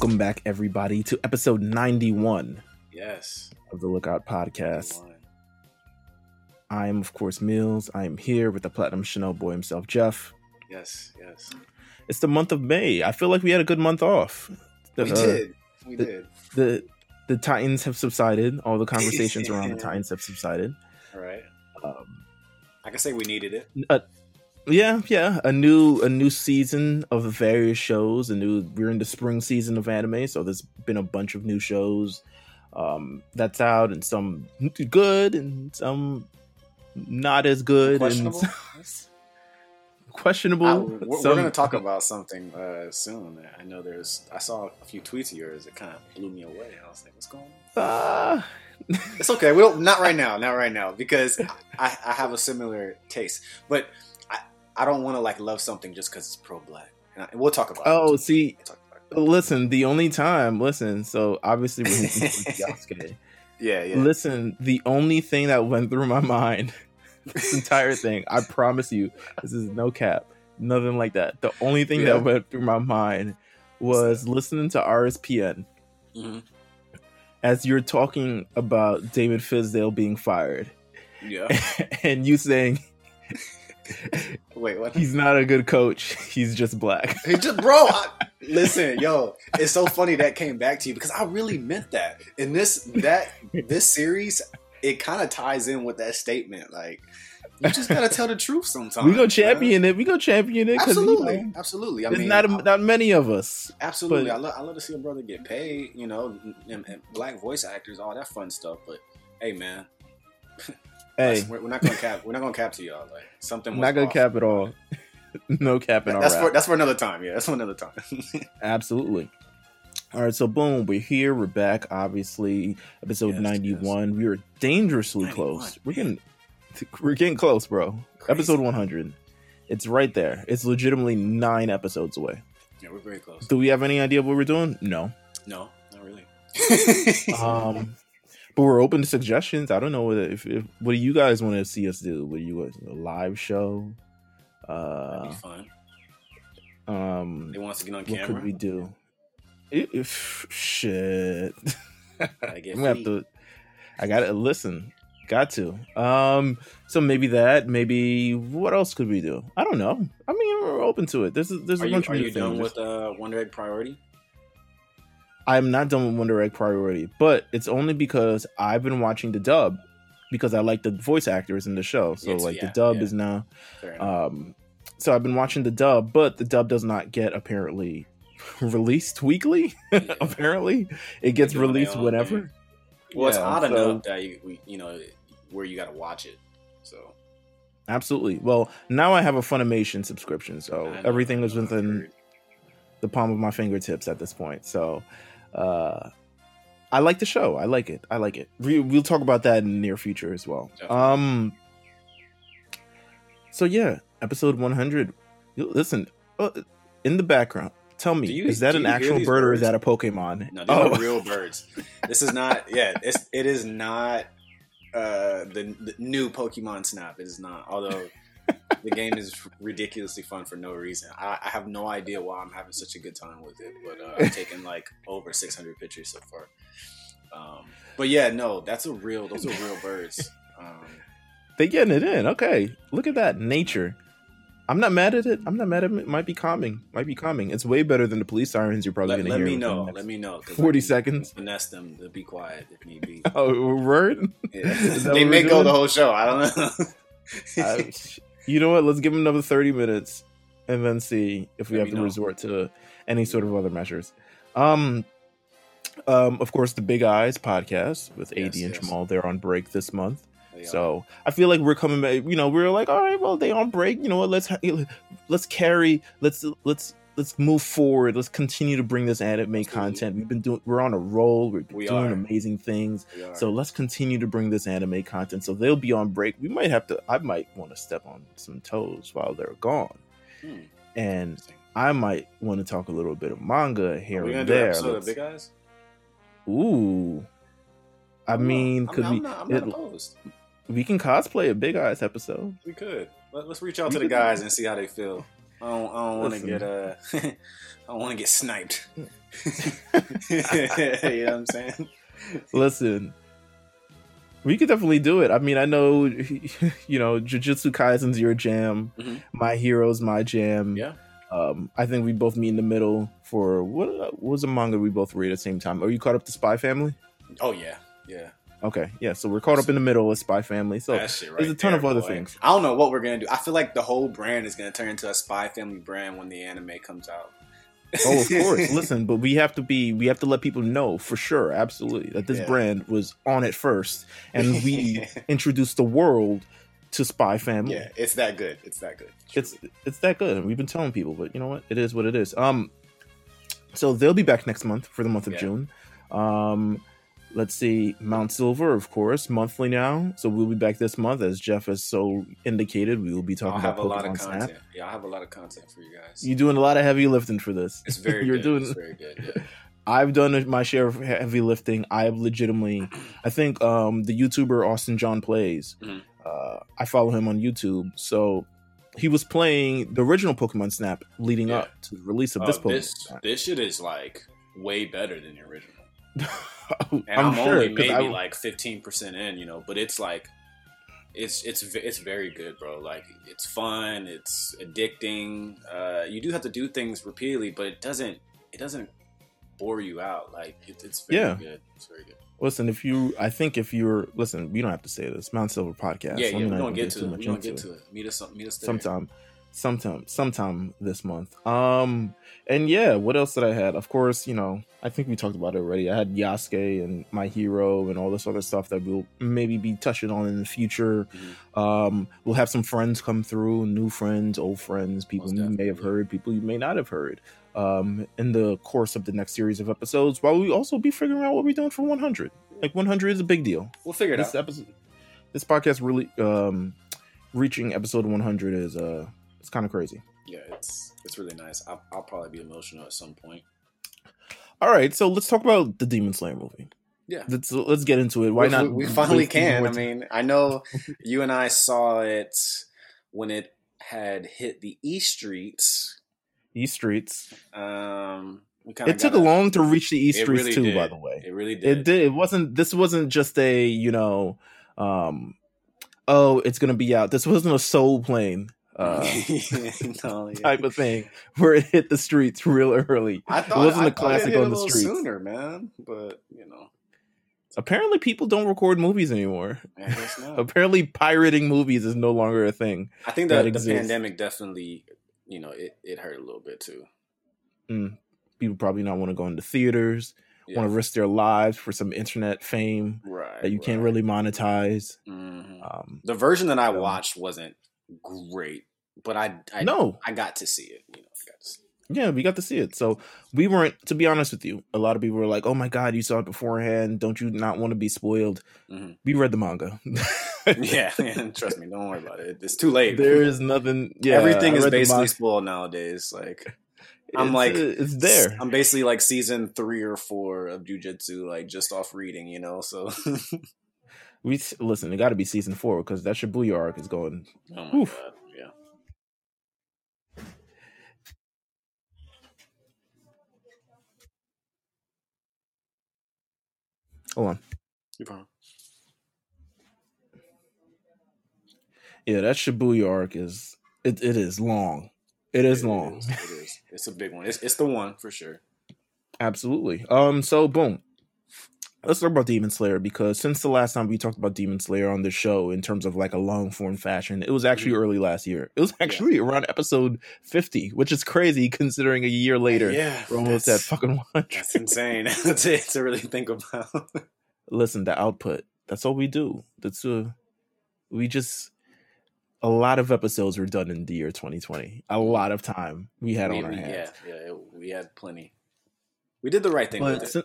Welcome back, everybody, to episode 91 Yes. of the Lookout Podcast. I am, of course, Meelz. I am here with the Platinum Chanel boy himself, Jeff. Yes. Yes. It's the month of May. I feel like we had a good month off. The, We uh, did. We the- did. The the Titans have subsided. All the conversations around the Titans have subsided. All right. Um, I can say we needed it. uh, yeah, yeah. A new a new season of various shows. A new we're in the spring season of anime, so there's been a bunch of new shows um that's out and some good and some not as good Questionable. and questionable. I- we're we're going to talk about something uh, soon. I know there's. I saw a few tweets of yours that kind of blew me away. I was like, "What's going on?" Ah, It's okay. We don't. Not right now. Not right now because I, I have a similar taste, but I, don't want to like love something just because it's pro black. And we'll talk about. oh, it. see, We'll about it. listen. The only time, listen. So obviously, we're Yasuke. Yeah. Yeah. Listen, the only thing that went through my mind, this entire thing, I promise you, this is no cap, nothing like that. The only thing Yeah. that went through my mind was listening to RSPN Mhm. as you're talking about David Fizdale being fired, Yeah. and you saying Wait. What? he's not a good coach, he's just black. He just, bro. I, listen, yo, it's so funny that came back to you because I really meant that. In this that this series, it kind of ties in with that statement. Like, you just gotta tell the truth sometimes. we go man. champion it. We go champion it Absolutely, you know, absolutely. I mean, not I- not many of us. absolutely. but- I, love, I love to see a brother get paid. You know, and, and black voice actors, all that fun stuff. But hey, man, Hey, we're, we're not gonna cap. We're not gonna cap to y'all. Like something. Was not gonna off. cap at all. no cap at all. That's rap. for that's for another time. Yeah, that's for another time. Absolutely. All right, so boom, we're here. We're back. Obviously, episode Yes, ninety-one. We are dangerously 91, close. We're getting, we're getting close, bro. Crazy. Episode one hundred. It's right there. It's legitimately nine episodes away. yeah, we're very close. Do we have any idea what we're doing? No. No, not really. Um, but we're open to suggestions. I don't know what if, if what do you guys want to see us do? What do you guys a live show? That'd Uh, be fun. um, They want us to get on what camera. could we do? If, shit. I I'm gonna have to. I gotta listen. Got to. Um. So maybe that. Maybe what else could we do? I don't know. I mean, we're open to it. There's a, there's Are a you, bunch are of you new done things. with uh, Wonder Egg Priority? I'm not done with Wonder Egg Priority, but it's only because I've been watching the dub because I like the voice actors in the show. So Yes, like yeah, the dub yeah. is now. Um. So I've been watching the dub, but the dub does not get apparently released weekly. Yeah. apparently, it gets released own whenever. thing. well, it's odd so- enough that you, you know where you got to watch it. So Absolutely. Well, now I have a Funimation subscription, so everything is within the palm of my fingertips at this point. So, uh, I like the show. I like it. I like it. We, we'll talk about that in the near future as well. Definitely. Um. So yeah, episode one hundred. Listen, uh, in the background, tell me, you, is that an actual bird or is that a Pokemon? No, these oh, are real birds. This is not. Yeah, it's it is not uh, the, the new Pokemon Snap. It is not. Although the game is ridiculously fun for no reason. I, I have no idea why I'm having such a good time with it. But uh, I've taken like over 600 pictures so far. Um, but yeah, no, that's a real. Those are real birds. Um, they getting it in. Okay, look at that nature. I'm not mad at it. I'm not mad at it. Might be calming. Might be calming. It's way better than the police sirens you're probably let, gonna hear. let hear. me know. Let me know. 40 I can seconds. Finesse them to be quiet if need be. Oh, word. Yeah. They may go doing? the whole show. I don't know. I- you know what? Let's give them another 30 minutes and then see if we Let have to know. resort to any sort of other measures. Um, um, of course, the Big Eyes podcast with AD Yes, and yes. Jamal. They're on break this month. They are. So I feel like we're coming back. You know, we're like, all right, well, they on break. You know what? Let's let's carry. Let's let's let's move forward. Let's continue to bring this anime content. We've been doing. We're on a roll. We're We doing are. amazing things. So let's continue to bring this anime content. So they'll be on break. We might have to. I might want to step on some toes while they're gone, Hmm, and. I might want to talk a little bit of manga here we and there. Big Eyes? Ooh, I I'm not- mean, I'm could we? I'm not, I'm not opposed. we can cosplay a Big Eyes episode. We could. Let, us reach out We to the guys and see how they feel. I don't, don't want to get uh, I don't want to get sniped. you know what I'm saying? Listen, we could definitely do it. I mean, I know, you know, Jujutsu Kaisen's your jam. Mm-hmm. My Hero's my jam. Yeah. Um, I think we both meet in the middle for what, what was a manga we both read at the same time. Are you caught up to Spy Family? Oh yeah, yeah. Okay, yeah. So we're caught up in the middle with Spy Family. So right there's a ton there, of other boy. things. I don't know what we're gonna do. I feel like the whole brand is gonna turn into a Spy Family brand when the anime comes out. Oh, of course. Listen, but we have to be we have to let people know for sure, absolutely, that this Yeah. brand was on it first, and we introduced the world to Spy Family. yeah, it's that good. It's that good. it's it's that good and we've been telling people but you know what it is what it is um so they'll be back next month for the month of Yeah. june um let's see mount silver of course monthly now so we'll be back this month as jeff has so indicated we will be talking have about a lot of pokemon snap. Yeah, I'll have a lot of content for you guys. you're doing a lot of heavy lifting for this it's very you're good. doing It's very good. Yeah. I've done my share of heavy lifting. I have legitimately, I think um, the YouTuber Austin John plays. Mhm. Uh, I follow him on YouTube, so he was playing the original Pokemon Snap leading Yeah. up to the release of Uh, this Pokemon. this Snap. this shit is like way better than the original. I'm, and I'm, sure only maybe I, like 15 percent in, you know, but it's like it's it's it's very good, bro. Like it's fun, it's addicting. Uh, you do have to do things repeatedly, but it doesn't it doesn't bore you out. Like it, it's very Yeah. good. It's very good. listen. If you, I think if you're listen, we don't have to say this. Mount Silver podcast. yeah, yeah. We're not gonna get to it. We're gonna into get it. to it. Meet us meet us there. sometime sometime sometime this month. Um and yeah what else did i had? Of course you know i think we talked about it already. I had yasuke and my hero and all this other stuff that we'll maybe be touching on in the future. Mhm. um we'll have some friends come through new friends old friends people Most you may have heard people you may not have heard um in the course of the next series of episodes while we also be figuring out what we're doing for 100 like 100 is a big deal. We'll figure it this out. episode this podcast really um reaching episode 100 is uh it's kind of crazy Yeah, it's it's really nice. I'll, I'll probably be emotional at some point. all right so let's talk about the demon slayer movie Yeah. let's let's get into it why We- not We, finally can. I mean, I know you and I saw it when it had hit the E streets. east streets Um, we it took a long to reach the east It streets really too did. by the way It really did. it did it wasn't this wasn't just a you know um oh it's gonna be out this wasn't a soul plane uh no, yeah. type of thing where it hit the streets real early I thought it wasn't I a classic on the streets sooner, man. But you know, apparently people don't record movies anymore I guess not. apparently pirating movies is no longer a thing I think that that the pandemic definitely, you know, it, it hurt a little bit too. Mm. people probably not want to go into theaters Yeah. want to risk their lives for some internet fame right that you can't really monetize Mhm. um The version that I So- watched wasn't great, but I, I no I got to see it. You know, I got to see yeah we got to see it so we weren't to be honest with you a lot of people were like oh my god you saw it beforehand don't you not want to be spoiled Mhm. we read the manga. Yeah, man, trust me, don't worry about it. It's too late. there is nothing yeah Everything I is basically spoiled nowadays. Like I'm It's, like uh, it's there I'm basically like season three or four of jujitsu, like just off reading, you know. So, we listen it got to be season four because that shibuya arc is going oh my Oof. god, yeah. hold on You fine. yeah that shibuya arc is it, it is long it is It long is, It is. It's a big one. It's it's the one for sure. Absolutely. Um. So boom. Let's talk about Demon Slayer because since the last time we talked about Demon Slayer on the show in terms of like a long form fashion, it was actually Mm-hmm. early last year. It was actually around episode fifty, which is crazy considering a year later yeah, we're almost at fucking one that's insane to, to really think about. Listen, the output. That's all we do. That's uh, we just a lot of episodes were done in the year 2020. A lot of time we had We- on our we- hands. Yeah, yeah, it- we had plenty. We did the right thing but with it.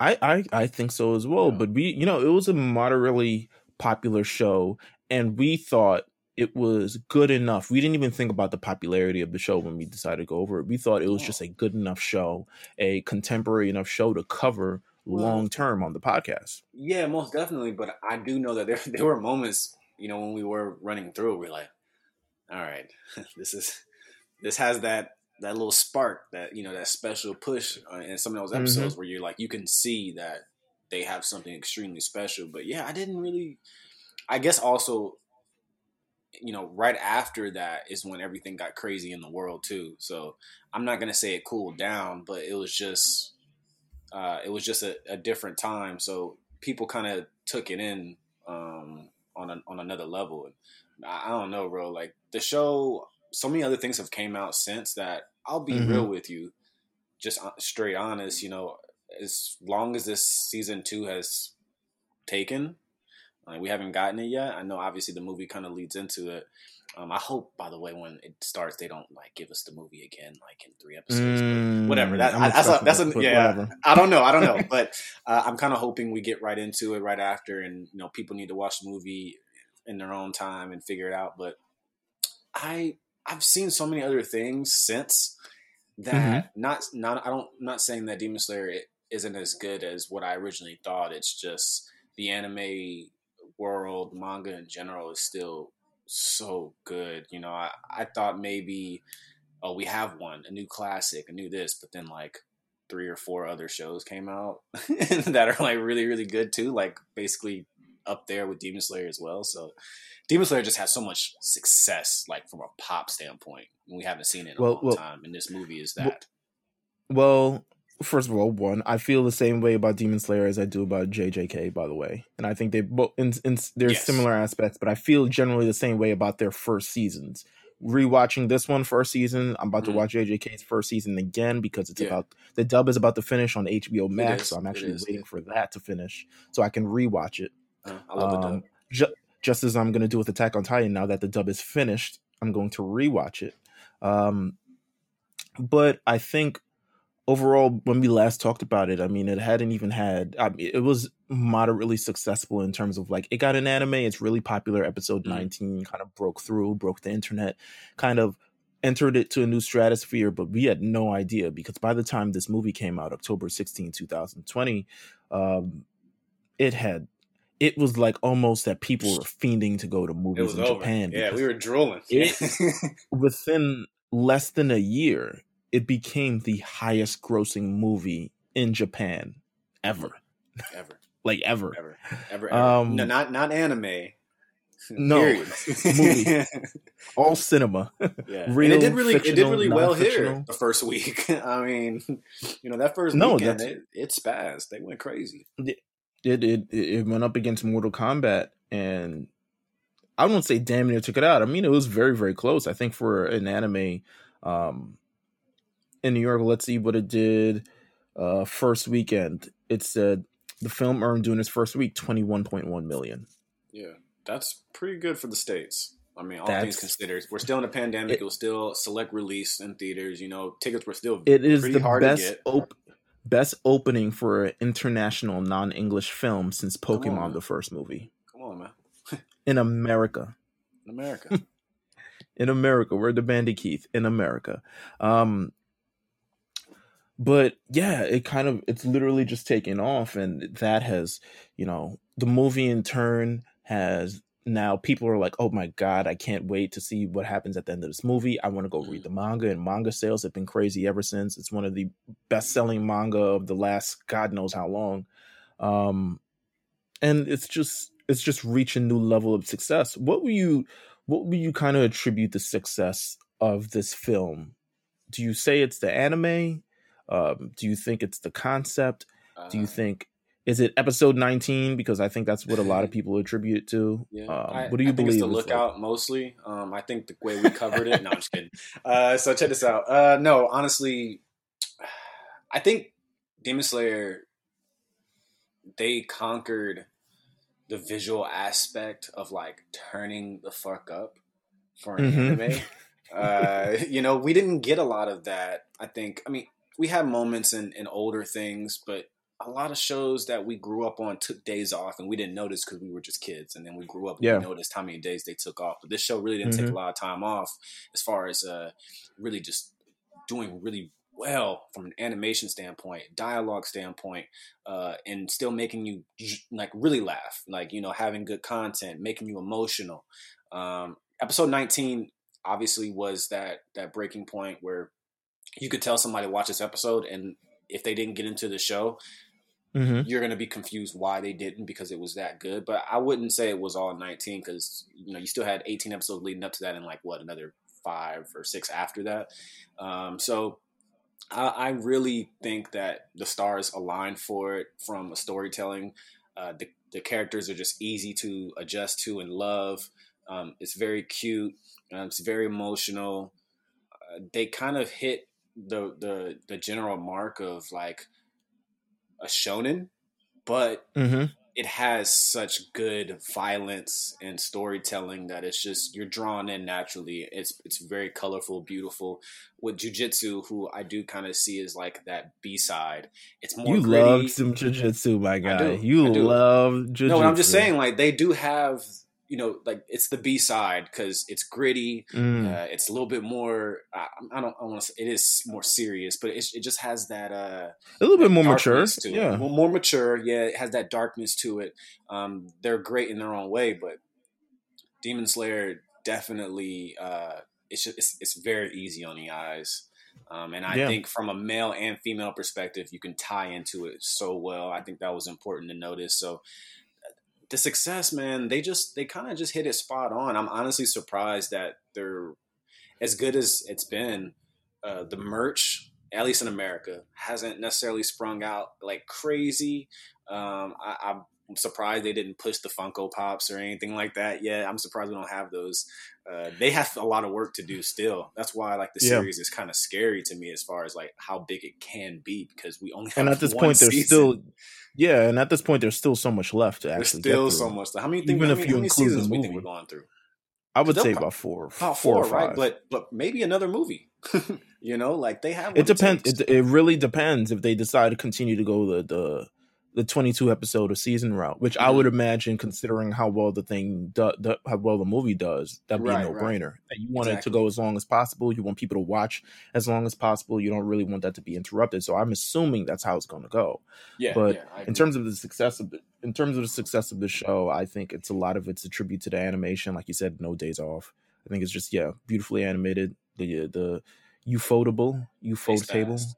I, I I think so as well. Yeah. But we, you know, it was a moderately popular show, and we thought it was good enough. We didn't even think about the popularity of the show when we decided to go over it. We thought it was just a good enough show, a contemporary enough show to cover Well- long term on the podcast. Yeah, most definitely. But I do know that there there were moments, you know, when we were running through, it, we're like, all right, this is this has that that little spark, that you know, that special push uh, in some of those episodes Mm-hmm. where you're like, you can see that they have something extremely special. But yeah, I didn't really. I guess also, you know, right after that is when everything got crazy in the world too. So I'm not gonna say it cooled down, but it was just, uh, it was just a, a different time. So people kind of took it in um, on a, on another level. I, I don't know, bro. Like the show, so many other things have came out since that. I'll be Mhm. real with you, just uh, straight honest. You know, as long as this season two has taken, like we haven't gotten it yet. I know obviously the movie kind of leads into it. Um, I hope, by the way, when it starts, they don't like give us the movie again, like in three episodes. Mm, whatever. That, I'm that's a, that's a yeah. whatever. I don't know. I don't know, but uh, I'm kind of hoping we get right into it right after, and you know, people need to watch the movie in their own time and figure it out. But I I've seen so many other things since that mm-hmm. not not I don't not saying that Demon Slayer isn't as good as what I originally thought. It's just the anime world, manga in general, is still so good. You know, I, I thought maybe oh we have one, a new classic, a new this, but then like three or four other shows came out that are like really really good too, like basically up there with Demon Slayer as well. So Demon Slayer just has so much success, like from a pop standpoint. We haven't seen it in a Well- long well- time, and this movie is that. Well, first of all, one, I feel the same way about Demon Slayer as I do about JJK, by the way, and I think they both in, in there's Yes. similar aspects, but I feel generally the same way about their first seasons. Rewatching this one first season, I'm about Mhm. to watch JJK's first season again because it's Yeah. about the dub is about to finish on HBO Max, so I'm actually waiting for that to finish so I can rewatch it. Uh, I love the Um, dub. ju- just as I'm going to do with Attack on Titan now that the dub is finished, I'm going to rewatch it. Um, but I think overall, when we last talked about it, I mean, it hadn't even had. I mean, it was moderately successful in terms of like it got an anime. It's really popular. Episode Mhm. 19 kind of broke through, broke the internet, kind of entered it to a new stratosphere. But we had no idea because by the time this movie came out, October 16, 2020, um, it had. It was like almost that people were fiending to go to movies in over. Japan. yeah, we were drooling. It- within less than a year, it became the highest grossing movie in Japan ever. ever, Like ever. ever, ever, ever. Um, no, not not anime. No, movie. All cinema. yeah, and it did really, it did really well here the first week. I mean, you know, that first No, weekend, it, it spazzed. They went crazy. It, it it went up against Mortal Kombat and I won't say damn near took it out. I mean it was very, very close. I think for an anime um in New York, let's see what it did uh first weekend. It said the film earned during its first week 21.1 million. Yeah, that's pretty good for the states. I mean, all That's- things considered, we're still in a pandemic. It- It, was still select release in theaters. You know, tickets were still It is pretty the hard to best get. op- best opening for an international non-English film since Come on, Pokemon the first movie Come on, man, in America. in America. in America. We're the Bandy Keith in America. Um, but yeah, it kind of it's literally just taken off, and that has you know the movie in turn has now people are like, oh my god, I can't wait to see what happens at the end of this movie. I want to go read the manga, and manga sales have been crazy ever since. It's one of the best selling manga of the last god knows how long. Um, and it's just it's just reaching a new level of success. What will you what would you kind of attribute the success of this film? Do you say it's the anime? Um, do you think it's the concept? Do you Uh, think is it episode 19? Because I think that's what a lot of people attribute it to. Yeah. Um, I, what do you I believe? It's the is, like- lookout mostly. Um, I think the way we covered it. No, I'm just kidding. Uh, so check this out. Uh, no, honestly, I think Demon Slayer they conquered the visual aspect of like turning the fuck up for an Mhm. anime. Uh, you know, we didn't get a lot of that. I think. I mean, we had moments in, in older things, but a lot of shows that we grew up on took days off, and we didn't notice because we were just kids. And then we grew up and Yeah. we noticed how many days they took off. But this show really didn't take a lot of time off, as far as uh, really just doing really well from an animation standpoint, dialogue standpoint, uh, and still making you like really laugh, like you know, having good content, making you emotional. Um, episode 19 obviously was that that breaking point where you could tell somebody watch this episode and if they didn't get into the show, hmm you're going to be confused why they didn't because it was that good. But I wouldn't say it was all 19 because you know you still had 18 episodes leading up to that and like what another five or six after that. Um, so I, I really think that the stars aligned for it from a storytelling. Uh, the the characters are just easy to adjust to and love. Um, it's very cute. Um, it's very emotional. Uh, they kind of hit the the the general mark of like a shonen, but hmm it has such good violence and storytelling that it's just you're drawn in naturally. It's it's very colorful, beautiful. With jujitsu, who I do kind of see as like that B side. It's more You gritty. love some jujitsu, my guy. You love jujitsu. No, I'm just saying like they do have you know like it's the B side because it's gritty. Mm. Uh, it's a little bit more. I, I don't. I want to. Say it is more serious, but it, it just has that. Uh, a little bit more mature. Yeah. More, more mature. Yeah, it has that darkness to it. Um, they're great in their own way, but Demon Slayer definitely. Uh, it's just it's, it's very easy on the eyes. Um, and I Yeah. think from a male and female perspective, you can tie into it so well. I think that was important to notice. So the success, man, they just they kind of just hit it spot on. I'm honestly surprised that they're as good as it's been. Uh, the merch, at least in America, hasn't necessarily sprung out like crazy. Um, I, I'm surprised they didn't push the Funko Pops or anything like that yet. I'm surprised we don't have those. Uh, they have a lot of work to do still. That's why like the Yeah. series is kind of scary to me as far as like how big it can be because we only have And at this one point, there's season. still, yeah, and at this point, there's still so much left to There's actually still get so much. How many, think, Even if many, you include the we think movie. we're going through? I would say about four, About four four, or right? But but maybe another movie. you know, like they have. It depends. It, it really depends if they decide to continue to go the the the 22 episode of season route, which I Mhm. would imagine, considering how well the thing do, do, how well the movie does, that'd be Right, a no brainer. That you want it to go as long as possible. You want people to watch as long as possible. You don't really want that to be interrupted. So I'm assuming that's how it's going to go. yeah, but yeah, in terms of the success of the, in terms of the success of the show, I think it's a lot of it's a tribute to the animation. Like you said, no days off. I think it's just yeah, beautifully animated. The the ufotable They ufotable spazzed.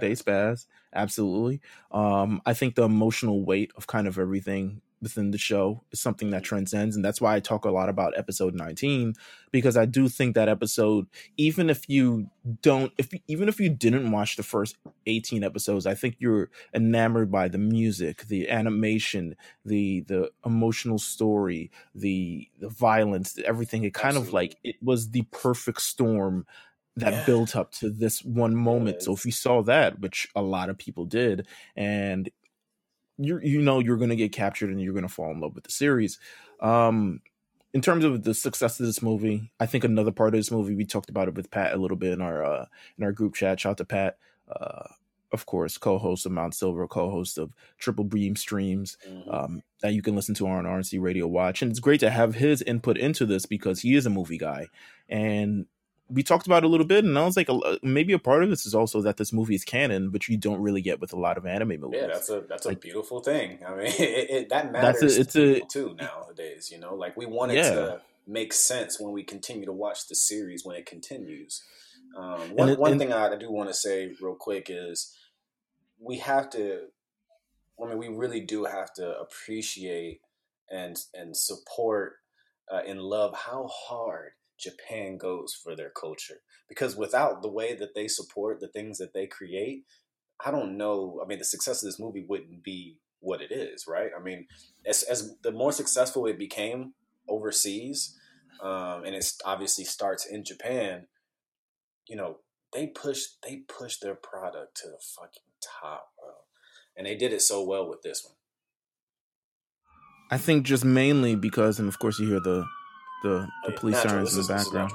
They spaz absolutely. Um, I think the emotional weight of kind of everything within the show is something that transcends, and that's why I talk a lot about episode 19 because I do think that episode, even if you don't, if even if you didn't watch the first 18 episodes, I think you're enamored by the music, the animation, the the emotional story, the the violence, everything. It kind of like it was the perfect storm that Yeah. built up to this one moment. So if you saw that, which a lot of people did, and you you know you're going to get captured and you're going to fall in love with the series. Um, in terms of the success of this movie, I think another part of this movie we talked about it with Pat a little bit in our uh, in our group chat. Shout out to Pat, uh, of course, co-host of Mount Silver, co-host of Triple Beam Streams Mhm. um, that you can listen to on RNC Radio Watch. And it's great to have his input into this because he is a movie guy. And we talked about it a little bit, and I was like, a- maybe a part of this is also that this movie is canon, but you don't really get with a lot of anime movies. Yeah, that's a that's a beautiful thing. I mean, it, it, that That's matters a- it's to a- people too nowadays. You know, like we want it Yeah. to make sense when we continue to watch the series when it continues. Um, one it- one thing I do want to say real quick is we have to. I mean, we really do have to appreciate and and support uh, and love how hard Japan goes for their culture. Because without the way that they support the things that they create, I don't know. I mean, the success of this movie wouldn't be what it is, right? I mean, as, as the more successful it became overseas, um, and it obviously starts in Japan, you know, they push they push their product to the fucking top, bro, and they did it so well with this one. I think just mainly because, and of course, you hear the the, the Oh, police natural. sirens This in the is background.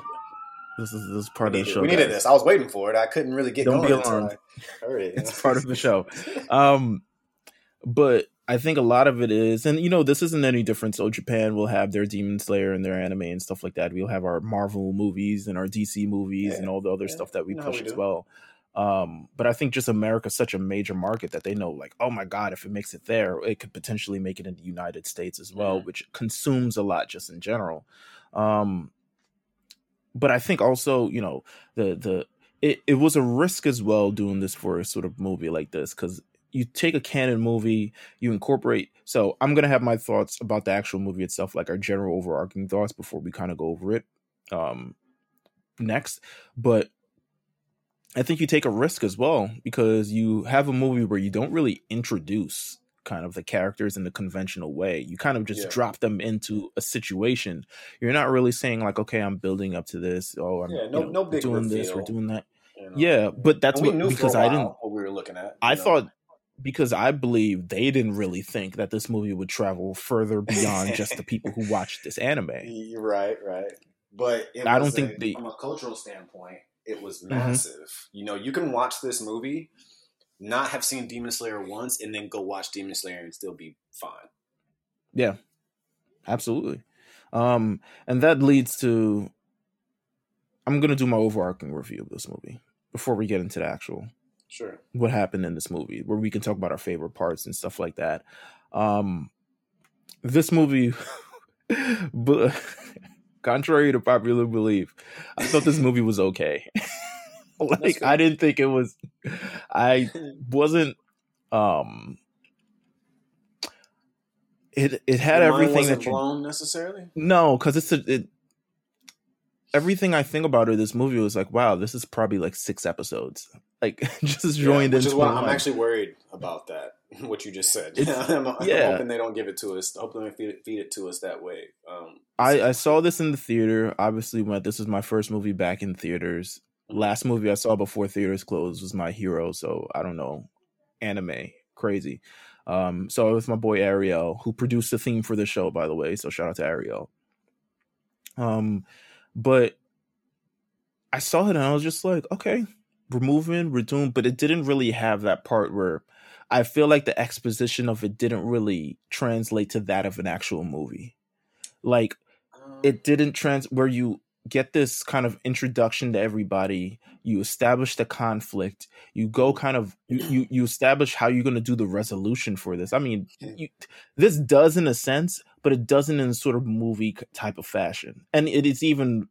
This is this is part of the show. we needed guys. this. I was waiting for it. I couldn't really get Don't be going until alarmed. I heard it. It's part of the show. Um, but I think a lot of it is, and you know, this isn't any different. So Japan will have their Demon Slayer and their anime and stuff like that. We'll have our Marvel movies and our DC movies Yeah, and all the other yeah, stuff that we you know push we as well. Um, but I think just America's such a major market that they know, like, oh my god, if it makes it there, it could potentially make it in the United States as well, Mhm. which consumes a lot just in general. Um, but I think also, you know, the the it, it was a risk as well doing this for a sort of movie like this because you take a canon movie, you incorporate. So I'm gonna have my thoughts about the actual movie itself, like our general overarching thoughts before we kind of go over it um next. But I think you take a risk as well because you have a movie where you don't really introduce kind of the characters in the conventional way. You kind of just yeah. drop them into a situation. You're not really saying like, okay, I'm building up to this. Oh, I'm yeah, no, you know, no big doing this. We're doing that. You know? Yeah, but that's what because I didn't. What we were looking at. I know? thought because I believe they didn't really think that this movie would travel further beyond just the people who watched this anime. Right, right. But I don't think the, from a cultural standpoint, it was mm-hmm. massive. Mm-hmm. You know, you can watch this movie, not have seen Demon Slayer once, and then go watch Demon Slayer and still be fine. Yeah, absolutely. Um, and that leads to I'm gonna do my overarching review of this movie before we get into the actual sure what happened in this movie, where we can talk about our favorite parts and stuff like that. Um, this movie, but contrary to popular belief, I thought this movie was okay. like I didn't think it was. I wasn't. Um. It it had Your everything that you blown necessarily. No, because it's a. It, everything I think about it, this movie was like, wow, this is probably like six episodes. Like just joined yeah, which. Is why I'm actually worried about that. What you just said. I'm, I'm, yeah. hoping they don't give it to us. Hoping they feed it, feed it to us that way. Um, I, I saw this in the theater. Obviously, when this was my first movie back in theaters. Mm-hmm. Last movie I saw before theaters closed was My Hero. So I don't know, anime crazy. Um, so it was my boy Ariel who produced the theme for the show, by the way. So shout out to Ariel. Um, but I saw it and I was just like, okay, we're moving, we're doing, but it didn't really have that part where I feel like the exposition of it didn't really translate to that of an actual movie. Like um it didn't trans where you get this kind of introduction to everybody you establish the conflict you go kind of you you, you establish how you're going to do the resolution for this. I mean you, this does in a sense but it doesn't in a sort of movie type of fashion. And it is even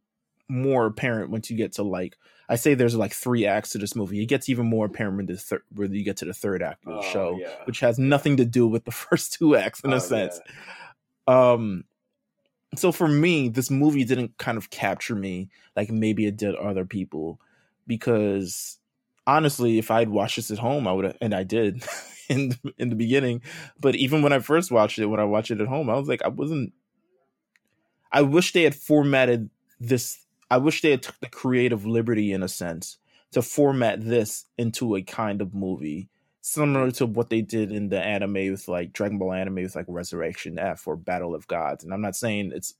more apparent once you get to like I say there's like three acts to this movie. It gets even more apparent when, thir- you get to the third act of the oh, show, yeah. which has nothing to do with the first two acts in oh, a sense. Yeah. Um, so for me, this movie didn't kind of capture me like maybe it did other people, because honestly, if I'd watched this at home, I would, and I did in in the beginning. But even when I first watched it, when I watched it at home, I was like, I wasn't. I wish they had formatted this I wish they had took the creative liberty in a sense to format this into a kind of movie similar to what they did in the anime with like Dragon Ball anime with like Resurrection F or Battle of Gods. And I'm not saying it's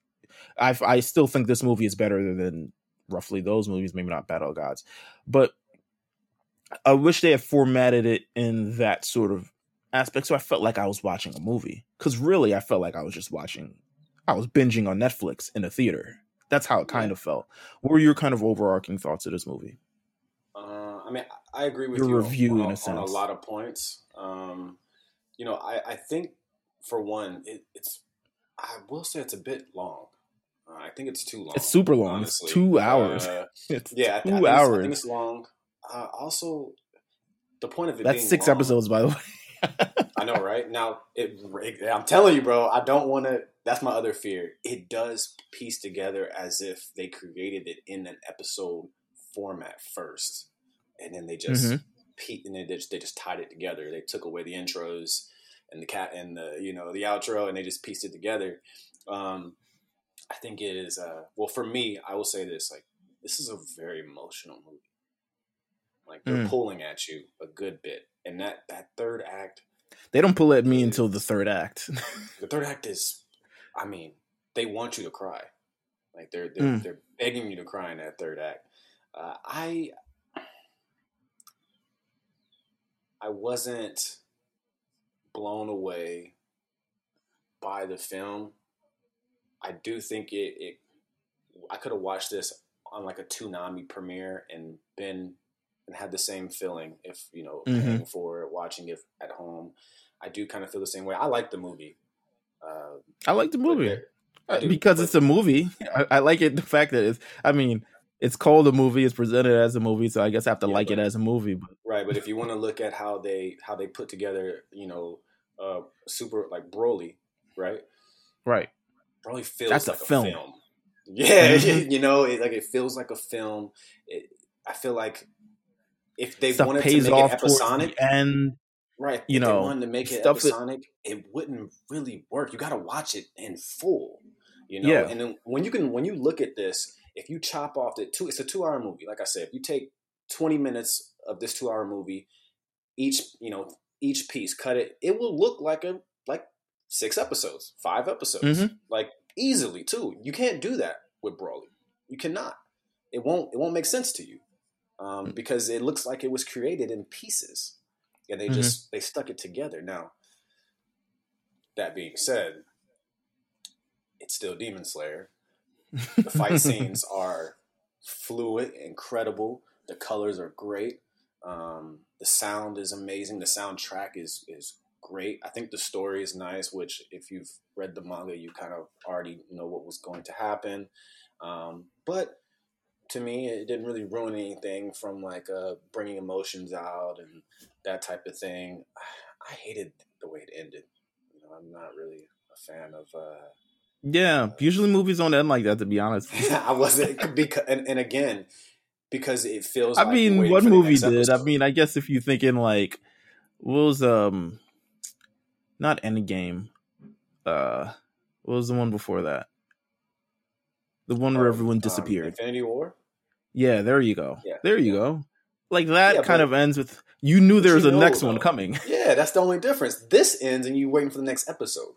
I I still think this movie is better than roughly those movies, maybe not Battle of Gods. But I wish they had formatted it in that sort of aspect so I felt like I was watching a movie. Cuz really I felt like I was just watching I was binging on Netflix in a theater. That's how it kind of felt. What were your kind of overarching thoughts of this movie? Uh, I mean, I agree with your you review on, in a, on sense. a lot of points. Um, you know, I, I think for one, it, it's I will say it's a bit long. Uh, I think it's too long. It's super long. Honestly. It's two hours. Uh, it's yeah, two I, I hours. I think it's long. Uh, also, the point of it that's six long, episodes, by the way. I know, right? Now, it, it, I'm telling you, bro. I don't want to. That's my other fear. It does piece together as if they created it in an episode format first, and then they just mm-hmm. pe- and they just they just tied it together. They took away the intros and the cat and the you know the outro, and they just pieced it together. Um, I think it is. Uh, well, for me, I will say this: like this is a very emotional movie. Like they're mm. pulling at you a good bit, and that that third act. They don't pull at me until the third act. the third act is, I mean, they want you to cry. Like they're they're, mm. they're begging you to cry in that third act. Uh, I I wasn't blown away by the film. I do think it, it I could have watched this on like a Toonami premiere and been and had the same feeling if you know mm-hmm. paying for it, watching it at home. I do kind of feel the same way. I like the movie. Uh, I like the movie. Do, because but- it's a movie. I, I like it. The fact that it's. I mean, it's called a movie. It's presented as a movie, so I guess I have to Yeah, like it as a movie. But Right, but if you want to look at how they how they put together, you know, uh, super like Broly, right? right, Broly feels That's a like a film. film. Yeah, Mhm. you know, it, like it feels like a film. It, I feel like if they stuff wanted to make off it episodic, end. Right? you if know, wanted to make it stuff that- it wouldn't really work. You got to watch it in full, you know. Yeah. And then when you can, when you look at this, if you chop off the two, it's a two-hour movie. Like I said, if you take twenty minutes of this two-hour movie, each you know each piece, cut it, it will look like a like six episodes, five episodes, Mhm. like easily too. You can't do that with Broly. You cannot. It won't. It won't make sense to you um, because it looks like it was created in pieces, and they just they stuck it together. Now, that being said, it's still Demon Slayer. The fight scenes are fluid, incredible. The colors are great. Um, the sound is amazing. The soundtrack is is great. I think the story is nice. Which, if you've read the manga, you kind of already know what was going to happen. Um, but to me, it didn't really ruin anything from like uh, bringing emotions out and that type of thing. I hated the way it ended. You know, I'm not really a fan of. Uh, Yeah, usually movies don't end like that. To be honest, I wasn't because, and, and again, because it feels. I like mean, one movie did. I mean, I guess if you're thinking like, what was um, not Endgame, uh, what was the one before that? The one where Um, everyone um, disappeared. Infinity War. Yeah, there you go. Yeah, there you yeah. go. Like that Yeah, kind of ends with you knew there was a know, next one coming. Yeah, that's the only difference. This ends, and you waiting for the next episode.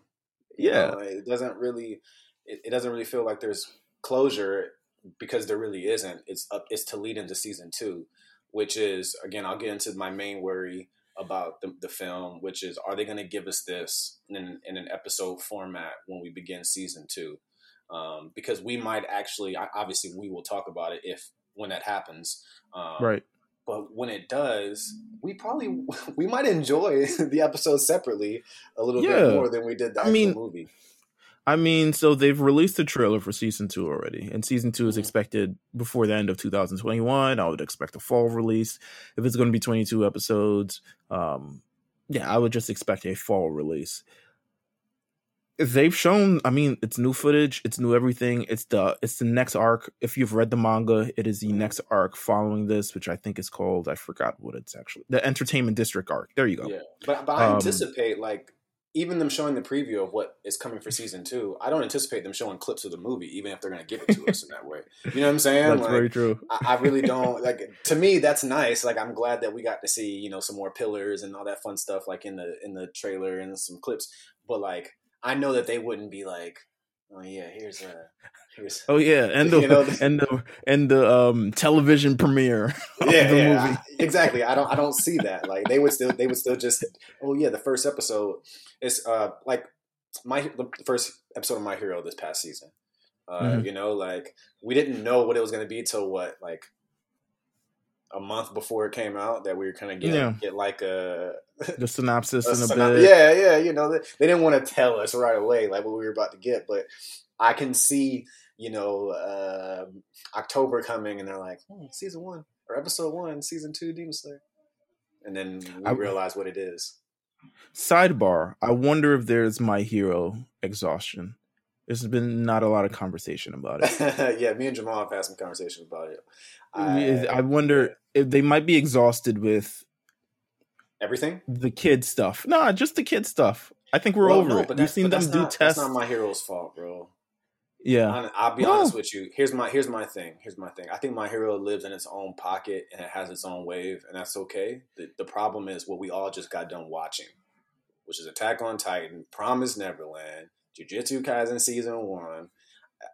You Yeah. know, it doesn't really. It, it doesn't really feel like there's closure because there really isn't. It's up. It's to lead into season two, which is again. I'll get into my main worry about the, the film, which is are they going to give us this in, in an episode format when we begin season two? Um, because we might actually, obviously, we will talk about it if when that happens. Um, right. But when it does, we probably we might enjoy the episode separately a little Yeah. bit more than we did the I mean, movie. I mean, so they've released a trailer for season two already, and season two is Mhm. expected before the end of 2021. I would expect a fall release. If it's going to be 22 episodes, um, yeah, I would just expect a fall release. They've shown, I mean, it's new footage, it's new everything. It's the it's the next arc. If you've read the manga, it is the next arc following this, which I think is called I forgot what it's actually the Entertainment District arc. There you go. Yeah, but but I Um, anticipate like even them showing the preview of what is coming for season two. I don't anticipate them showing clips of the movie, even if they're going to give it to us in that way. You know what I'm saying? That's Like, very true. I, I really don't like. To me, that's nice. Like I'm glad that we got to see you know some more pillars and all that fun stuff like in the in the trailer and some clips. But like I know that they wouldn't be like, oh yeah, here's a here's Oh yeah, and the You know, the- and the and the um television premiere of yeah, the yeah, movie. I- exactly. I don't I don't see that. Like they would still they would still just oh yeah, the first episode is uh like my the first episode of My Hero this past season. Uh, Mhm. You know, like we didn't know what it was going to be till what like a month before it came out that we were kind of get Yeah. get like a, the synopsis a in a bit. yeah yeah you know they, they didn't want to tell us right away like what we were about to get but I can see you know um October coming and they're like hmm, season one or episode one season two Demon Slayer and then we I- realize what it is. Sidebar: I wonder if there's my hero exhaustion. There's been not a lot of conversation about it. yeah, me and Jamal have had some conversations about it. I, I wonder if they might be exhausted with everything. the kid stuff. Nah, just the kid stuff. I think we're Well, over no, it. but We've seen them do not, tests. That's not my hero's fault, bro. yeah, I'll be No. honest with you. Here's my here's my thing. Here's my thing. I think my hero lives in its own pocket and it has its own wave, and that's okay. The, the problem is what we all just got done watching, which is Attack on Titan, Promise Neverland, Jujutsu Kaisen season one.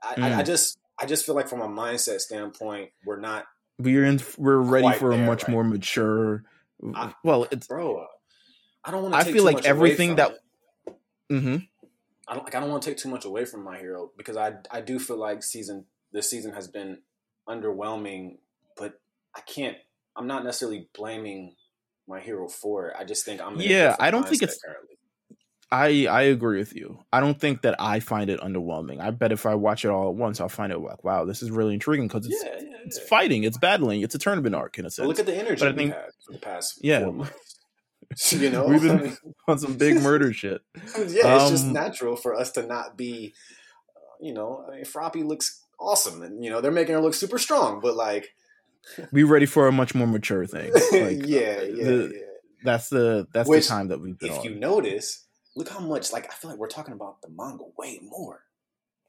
I, I, I Mm. just I just feel like from a mindset standpoint, we're not, we're in. We're ready for a much right. more mature. I- well, it's. bro. I don't want to. I feel like everything that- It. hmm I don't like I don't want to take too much away from my hero because I I do feel like season this season has been underwhelming, but I can't I'm not necessarily blaming my hero for it. I just think I'm Yeah, I don't think it's- currently. I I agree with you. I don't think that I find it underwhelming. I bet if I watch it all at once, I'll find it like, wow, this is really intriguing because it's yeah, yeah, it's yeah. fighting, it's battling, it's a tournament arc in a sense. Well, look at the energy But I we think- had for the past Yeah. four months. You know, We've been- on some big murder shit. yeah, it's just Um, natural for us to not be, uh, you know, I mean, Froppy looks awesome, and you know they're making her look super strong, but like, Be ready for a much more mature thing. Like, yeah, yeah, the- yeah. that's the that's Which, the time that we've been If on. you notice, look how much like I feel like we're talking about the manga way more.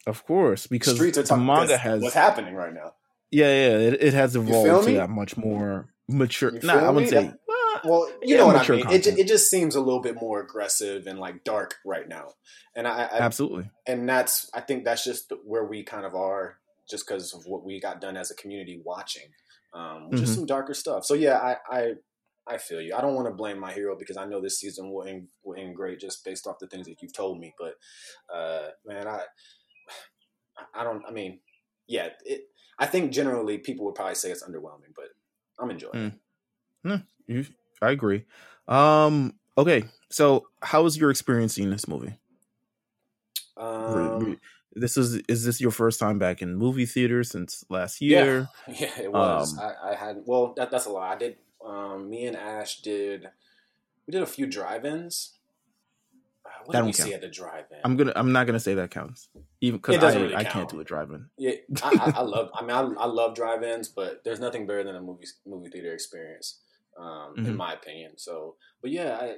of course, because Streets are the talking manga that's has what's happening right now. yeah yeah it, it has evolved to that much more mature. Nah, I wouldn't say. Well, you Yeah, know what I mean. It, content. it just seems a little bit more aggressive and like dark right now, and I, I absolutely. and that's I think that's just where we kind of are, just because of what we got done as a community watching, um, which is Mhm. some darker stuff. So yeah, I, I I feel you. I don't want to blame my hero because I know this season will end, will end great just based off the things that you've told me. But uh, man, I I don't. I mean, yeah, it. I think generally people would probably say it's underwhelming, but I'm enjoying. it. You, I agree. Um. Okay. So, how was your experience seeing this movie? Um, this is is this your first time back in movie theater since last Yeah. year? Yeah, it was. Um, I, I had well, that, that's a lie. I did. Um, me and Ash did. We did a few drive-ins. Uh, what That did we don't see count. at the drive-in? I'm gonna. I'm not gonna say that counts, even because I, really I can't do a drive-in. yeah, I, I, I love. I mean, I, I love drive-ins, but there's nothing better than a movie movie theater experience, um, in Mhm. my opinion. So, but yeah, I,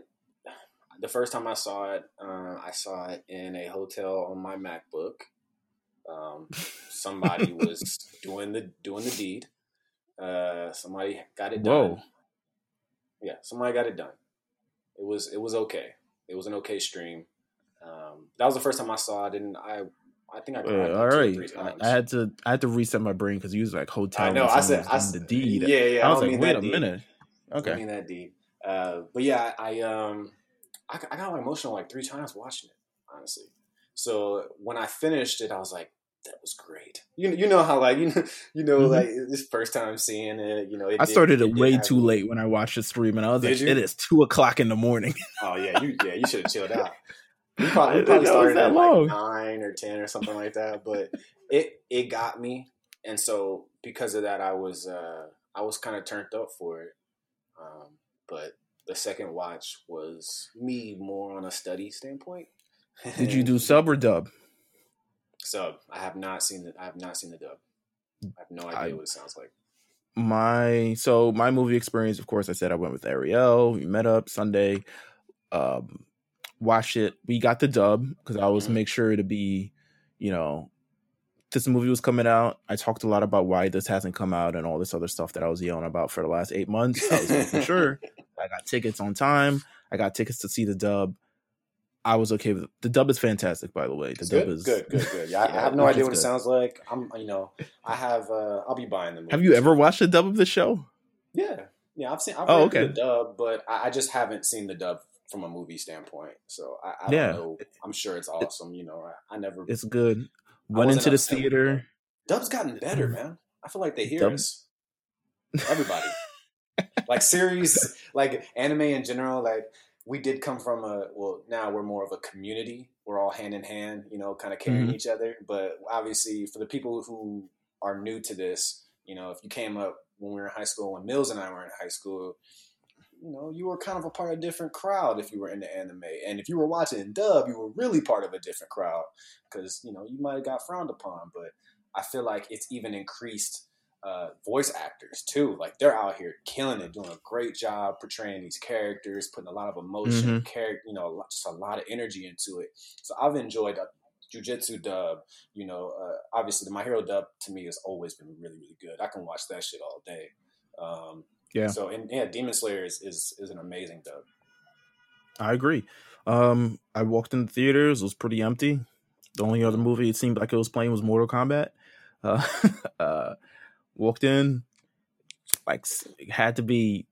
the first time I saw it, uh, I saw it in a hotel on my MacBook. Um, somebody was doing the doing the deed. Uh, somebody got it done. Whoa. Yeah, somebody got it done. It was it was okay. It was an okay stream. Um, that was the first time I saw it, and I I think I cried like all right. three I, times. I had to. I had to reset my brain because you was like hotel. I know. I said I doing the deed. Yeah, yeah. I was like, wait a deed. minute. Okay. I mean that deep. Uh, but yeah, I um, I, I got like emotional like three times watching it, honestly. So when I finished it, I was like, that was great. You you know how like you know you know Mhm. like this first time seeing it, you know. It I did- started it way too late when I watched the stream, and I was Did like, you? "It is two o'clock in the morning." Oh yeah, you yeah you should have chilled out. We probably, we probably started at long. like nine or ten or something like that, but it it got me, and so because of that, I was uh, I was kind of turned up for it. Um, but the second watch was me more on a study standpoint. Did you do sub or dub? Sub? I have not seen the I have not seen the dub. I have no idea I- what it sounds like. my so my movie experience of course i said i went with ariel we met up sunday um watched it we got the dub because i always Mhm. make sure to be you know this movie was coming out i talked a lot about why this hasn't come out and all this other stuff that i was yelling about for the last eight months i was making sure i got tickets on time i got tickets to see the dub i was okay with it. the dub is fantastic by the way the It's dub good, is good, good, good. Yeah, I, I have no idea what it sounds like. I'm, you know, I have. uh I'll be buying them. have you ever watched the dub of the show Yeah, yeah, I've seen. I've Oh, okay. the dub, but I, I just haven't seen the dub from a movie standpoint. So I, I Yeah. don't know. I'm sure it's awesome. You know, I, never. it's good went into the upset with the theater dub. Dub's gotten better, man. I feel like they hear Dub- us. Everybody, like series, like anime in general. Like we did come from a. Well, now we're more of a community. We're all hand in hand. You know, kind of carrying Mhm. each other. But obviously, for the people who are new to this, you know, if you came up when we were in high school, when Meelz and I were in high school, you know, you were kind of a part of a different crowd if you were into anime. And if you were watching dub, you were really part of a different crowd because, you know, you might have got frowned upon. But I feel like it's even increased uh, voice actors too. Like they're out here killing it, doing a great job portraying these characters, putting a lot of emotion, character, you know, a lot- just a lot of energy into it. So I've enjoyed uh, Jujutsu dub. You know, uh, obviously the My Hero dub to me has always been really, really good. I can watch that shit all day. Um, Yeah. So and yeah, Demon Slayer is is, is an amazing dub. I agree. Um, I walked in the theaters; it was pretty empty. The only other movie it seemed like it was playing was Mortal Kombat. Uh, uh, walked in, like it had to be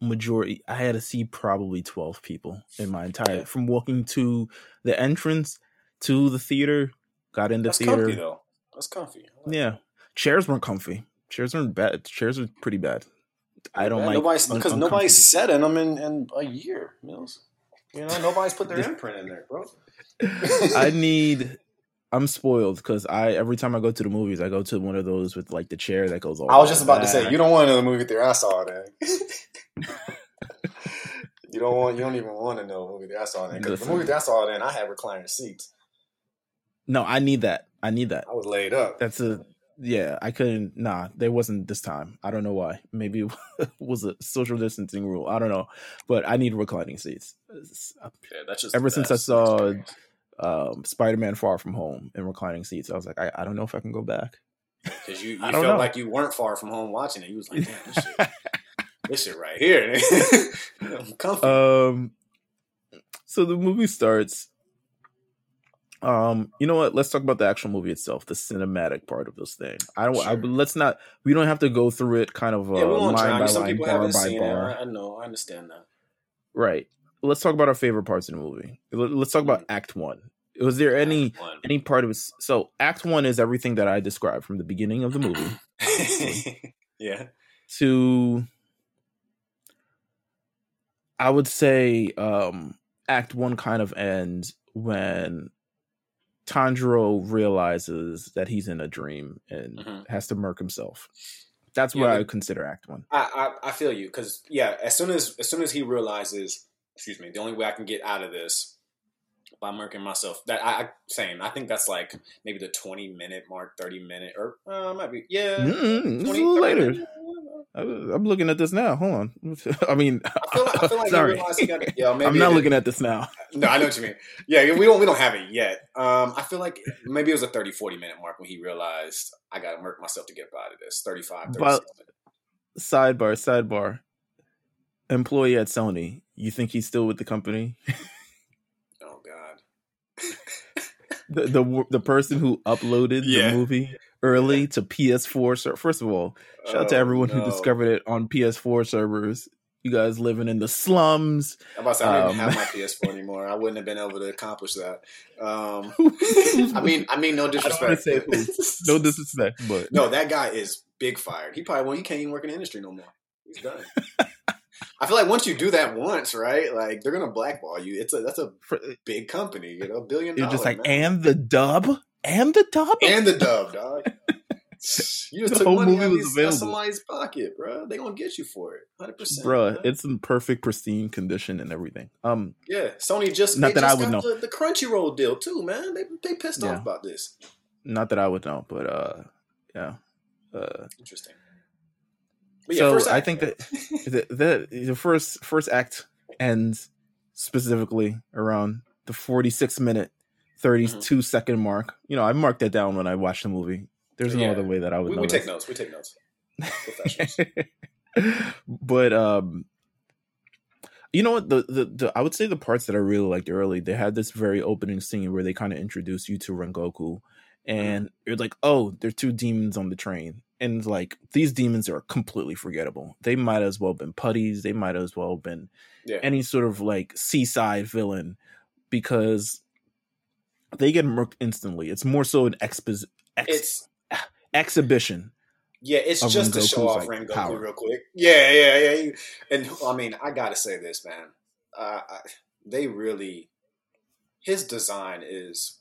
majority. I had to see probably twelve people in my entire Yeah. from walking to the entrance to the theater. Got in the That's theater. comfy though. That's comfy. Like Yeah, chairs weren't comfy. Chairs weren't bad. Chairs were pretty bad. I don't Yeah, like nobody's because uncomfortable- nobody's sat in them in, in a year, Meelz. You know, nobody's put their imprint in there, bro. I need. I'm spoiled because I every time I go to the movies, I go to one of those with like the chair that goes all. I was just about back. to say, you don't want another movie with I saw that. you don't want. You don't even want to know a movie with your ass all in. Because the movie with your ass all in, I had recliner seats. No, I need that. I need that. I was laid up. That's a yeah. I couldn't. Nah, there wasn't this time. I don't know why. Maybe it was a social distancing rule. I don't know, but I need reclining seats. Yeah, that's just Ever since I saw experience. Um, Spider-Man: Far From Home in reclining seats, I was like, I, I don't know if I can go back. Because you, you felt know. like you weren't far from home watching it. You was like, damn, this shit, this shit right here. I'm comfy. Um, so the movie starts. Um, you know what? Let's talk about the actual movie itself, the cinematic part of this thing. I don't. I, let's not. We don't have to go through it kind of uh, yeah, we won't line by Some line, people bar by bar. it. I know. I understand that. Right. Let's talk about our favorite parts in the movie. Let- Let's talk about Act One. Was there any any part of it? So Act One is everything that I described from the beginning of the movie yeah. to I would say um act 1 kind of ends when Tanjiro realizes that he's in a dream and Mhm. has to murk himself. That's Yeah, what I would consider act 1. I, I I feel you because yeah, as soon as as soon as he realizes, excuse me, the only way I can get out of this by murking myself. That I, I same. I think that's like maybe the twenty minute mark, thirty minute, or uh, might be yeah. Mm-mm, it's a little later. minutes. I'm looking at this now. Hold on. I mean, I feel, I feel like sorry. realized got. Yeah, maybe I'm not looking at this now. No, I know what you mean. Yeah, we don't we don't have it yet. Um, I feel like maybe it was a 30, 40 minute mark when he realized I got to murk myself to get out of this. 35, 36 But- Sidebar, sidebar. Employee at Sony, you think he's still with the company? Oh God. the the the person who uploaded Yeah. the movie early to PS4. So first of all, shout out to Oh, everyone who discovered it on PS4 servers. You guys living in the slums. I'm about to say I don't Um, have my PS4 anymore. I wouldn't have been able to accomplish that. Um, I mean, I mean, no disrespect. No disrespect, but no, that guy is big fired. He probably won't. he can't even work in the industry no more. He's done. I feel like once you do that once, right? Like they're gonna blackball you. It's a that's a big company, you know, billion. you're just like, man. and the dub, and the dub, and the dub, dog. You just The took whole money movie out was available. somebody's pocket, bro. They gonna get you for it, hundred percent, bro. It's in perfect pristine condition and everything. Um, yeah. Sony just Not that I would know. the, the Crunchyroll deal too, man. They they pissed Yeah. off about this. not that I would know, but uh, yeah. Uh, Interesting. But so I think that the, the the first first act ends specifically around the 46 minute 32 second mark. You know i marked that down when i watched the movie. There's no Yeah. other way that i would we, know we take notes. We take notes. But um you know what? The, the the i would say the parts that i really liked early they had this very opening scene where they kind of introduce you to rengoku and you're like oh there's two demons on the train and like these demons are completely forgettable they might as well have been putties they might as well have been Yeah. any sort of like seaside villain because they get murked instantly it's more so an expo- ex- exhibition yeah, it's just to show off like, Rengoku power. real quick. Yeah, yeah, yeah. And I mean, I gotta say this, man. Uh, I, they really, his design is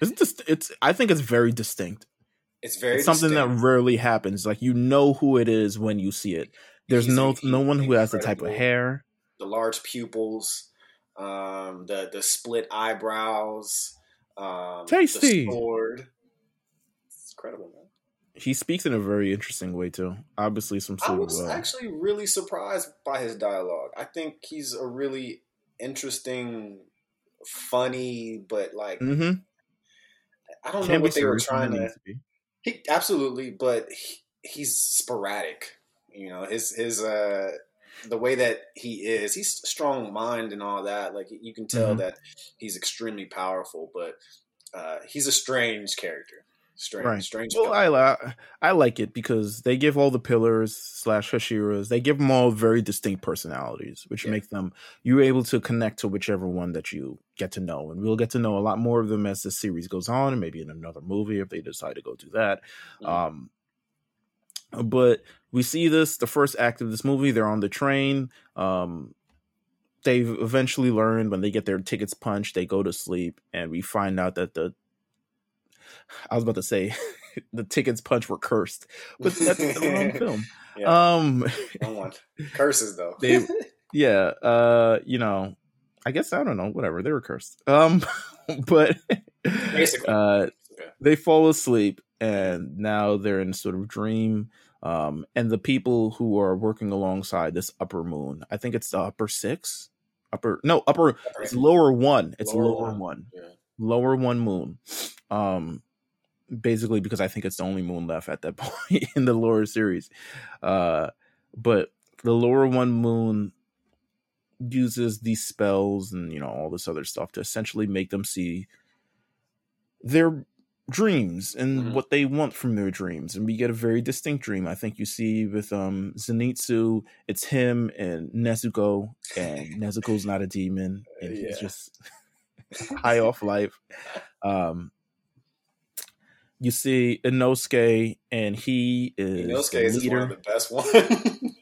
it's just it's i think it's very distinct it's very it's something that rarely happens. Like you know who it is when you see it. There's He's no a- no one who has the type of hair. the large pupils, um, the the split eyebrows, um, Tasty. the sword. It's incredible, man. He speaks in a very interesting way too. Obviously, some I sort was of uh, actually really surprised by his dialogue. I think he's a really interesting, funny, but like mhm. I don't know Can't be what they were trying to. to be. He absolutely, but he, he's sporadic. You know, his his uh the way that he is, he's strong mind and all that. Like you can tell Mhm. that he's extremely powerful, but uh he's a strange character. Strange, Right. strange. Well. I li- I like it because they give all the pillars slash Hashiras. They give them all very distinct personalities, which Yeah. makes them you're able to connect to whichever one that you get to know, and we'll get to know a lot more of them as the series goes on, and maybe in another movie if they decide to go do that. Mhm. Um, but we see this the first act of this movie. They're on the train. Um, they eventually learn when they get their tickets punched, they go to sleep, and we find out that the I was about to say the tickets punch were cursed, but that's the wrong film. Yeah. Um, wrong one. Curses though. they, yeah. Uh, you know, I guess I don't know. Whatever. They were cursed. Um, but basically, uh, they fall asleep, and now they're in sort of dream. Um, and the people who are working alongside this upper moon, I think it's the upper six, upper no upper, upper it's lower one. It's lower, lower one, one. Yeah. lower one moon. Um, basically because I think it's the only moon left at that point in the lower series. Uh, but the lower one moon uses these spells and you know all this other stuff to essentially make them see their dreams and mm-hmm. what they want from their dreams and we get a very distinct dream i think you see with um zenitsu it's him and nezuko and nezuko's not a demon and yeah. he's just high off life um you see Inosuke, and he is Inosuke is one of the best one.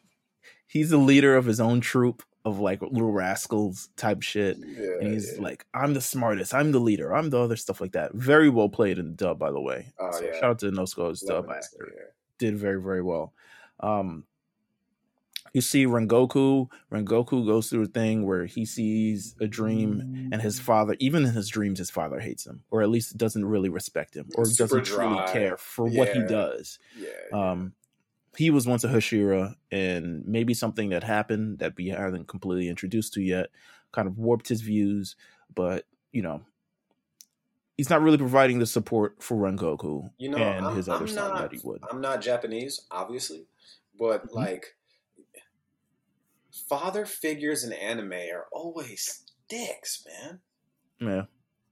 he's the leader of his own troop of like little rascals type shit. Yeah, and he's yeah. like, I'm the smartest, I'm the leader, I'm the other stuff like that. Very well played in the dub, by the way. Oh, so yeah. Shout out to Inosuke's dub actor. Did very, very well. Um, you see Rengoku. Rengoku goes through a thing where he sees a dream, and his father, even in his dreams, his father hates him, or at least doesn't really respect him, or Super doesn't dry. truly care for yeah. what he does. Yeah, um, he was once a Hashira, and maybe something that happened that we haven't completely introduced to yet kind of warped his views. But you know, he's not really providing the support for Rengoku you know, and I'm, his other I'm son not, that he would. I'm not Japanese, obviously, but mm-hmm. like father figures in anime are always dicks, man. Yeah.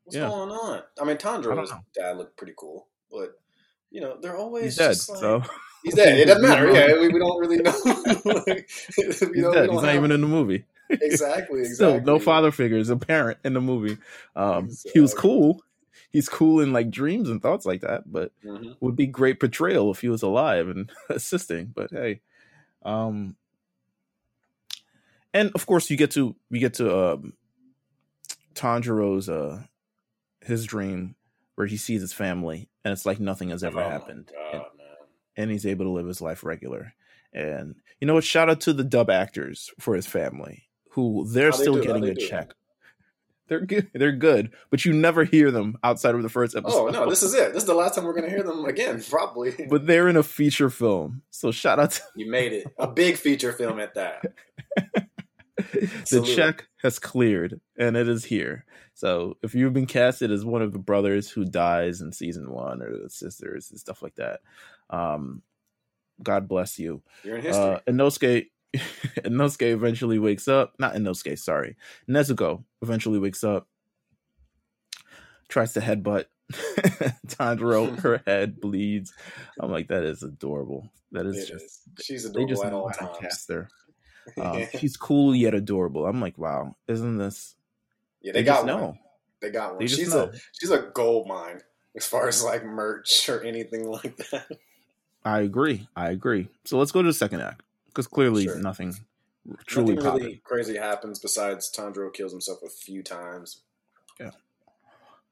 What's yeah. going on? I mean, Tanjiro's dad looked pretty cool, but you know, they're always he's dead. Like, so he's dead. It doesn't matter. Yeah, we, we don't really know. like, he's dead. He's not have... even in the movie. exactly. Exactly. Still, no father figures apparent in the movie. Um, exactly. he was cool. He's cool in like dreams and thoughts like that, but mm-hmm. would be great portrayal if he was alive and assisting. But hey, um, and of course you get to we get to um, Tanjiro's uh his dream where he sees his family and it's like nothing has ever oh happened. God, and, and, he's able to live his life regular. And you know what? Shout out to the dub actors for his family who they're How still they getting a do? check. They're good they're good but you never hear them outside of the first episode oh no this is it. This is the last time we're going to hear them again probably. But they're in a feature film so shout out to you made it. A big feature film at that the check has cleared and it is here. So if you've been casted as one of the brothers who dies in season one or the sisters and stuff like that, um, God bless you. You're in history. Uh, Inosuke, Inosuke eventually wakes up. Not Inosuke, sorry. Nezuko eventually wakes up, tries to headbutt Tanjiro. her head bleeds. I'm like, that is adorable. That is it just. Is. She's adorable they just at all times. Cast her. Um, she's cool yet adorable. I'm like, wow, isn't this? Yeah, they, they got one. Know. They got one. They she's know. a she's a gold mine as far as like merch or anything like that. I agree. I agree. So let's go to the second act because clearly sure. nothing truly nothing really crazy happens besides Tanjiro kills himself a few times. Yeah,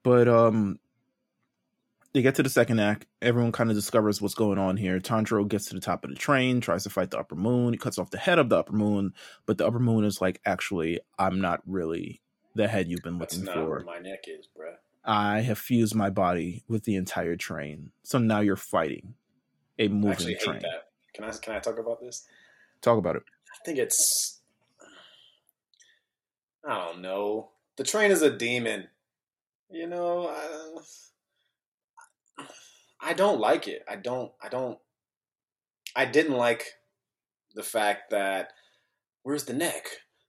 but um, they get to the second act. Everyone kind of discovers what's going on here. Tanjiro gets to the top of the train, tries to fight the upper moon. He cuts off the head of the upper moon, but the upper moon is like, actually, I'm not really the head you've been looking for. My neck is, bruh. I have fused my body with the entire train, so now you're fighting a moving train. Can I can I talk about this? Talk about it. I think it's. I don't know. The train is a demon. You know. I, I don't like it. I don't. I don't. I didn't like the fact that where's the neck?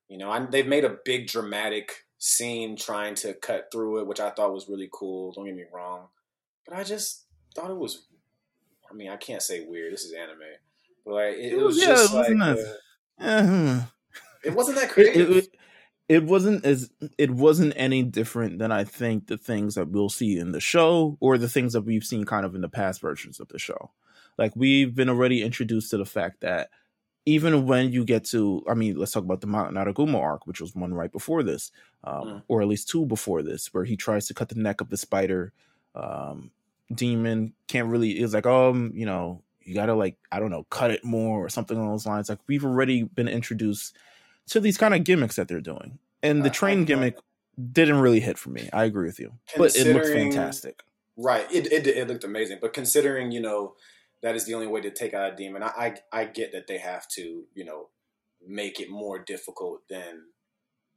You know, I, they've made a big dramatic scene trying to cut through it, which I thought was really cool. Don't get me wrong, but I just thought it was. I mean, I can't say weird. This is anime, but like it, it was, yeah, just it like uh, uh, it wasn't that creative. It, it wasn't as it wasn't any different than I think the things that we'll see in the show or the things that we've seen kind of in the past versions of the show. Like we've been already introduced to the fact that even when you get to, I mean, let's talk about the Mount Natagumo arc, which was one right before this, um, Mm. or at least two before this, where he tries to cut the neck of the spider um, demon. Can't really. It's like, um, you know, you gotta like, I don't know, cut it more or something along those lines. Like we've already been introduced to these kind of gimmicks that they're doing, and the train thought- gimmick didn't really hit for me. I agree with you, but it looks Considering- fantastic. Right. It, it it looked amazing, but considering you know that is the only way to take out a demon, I I, I get that they have to you know make it more difficult than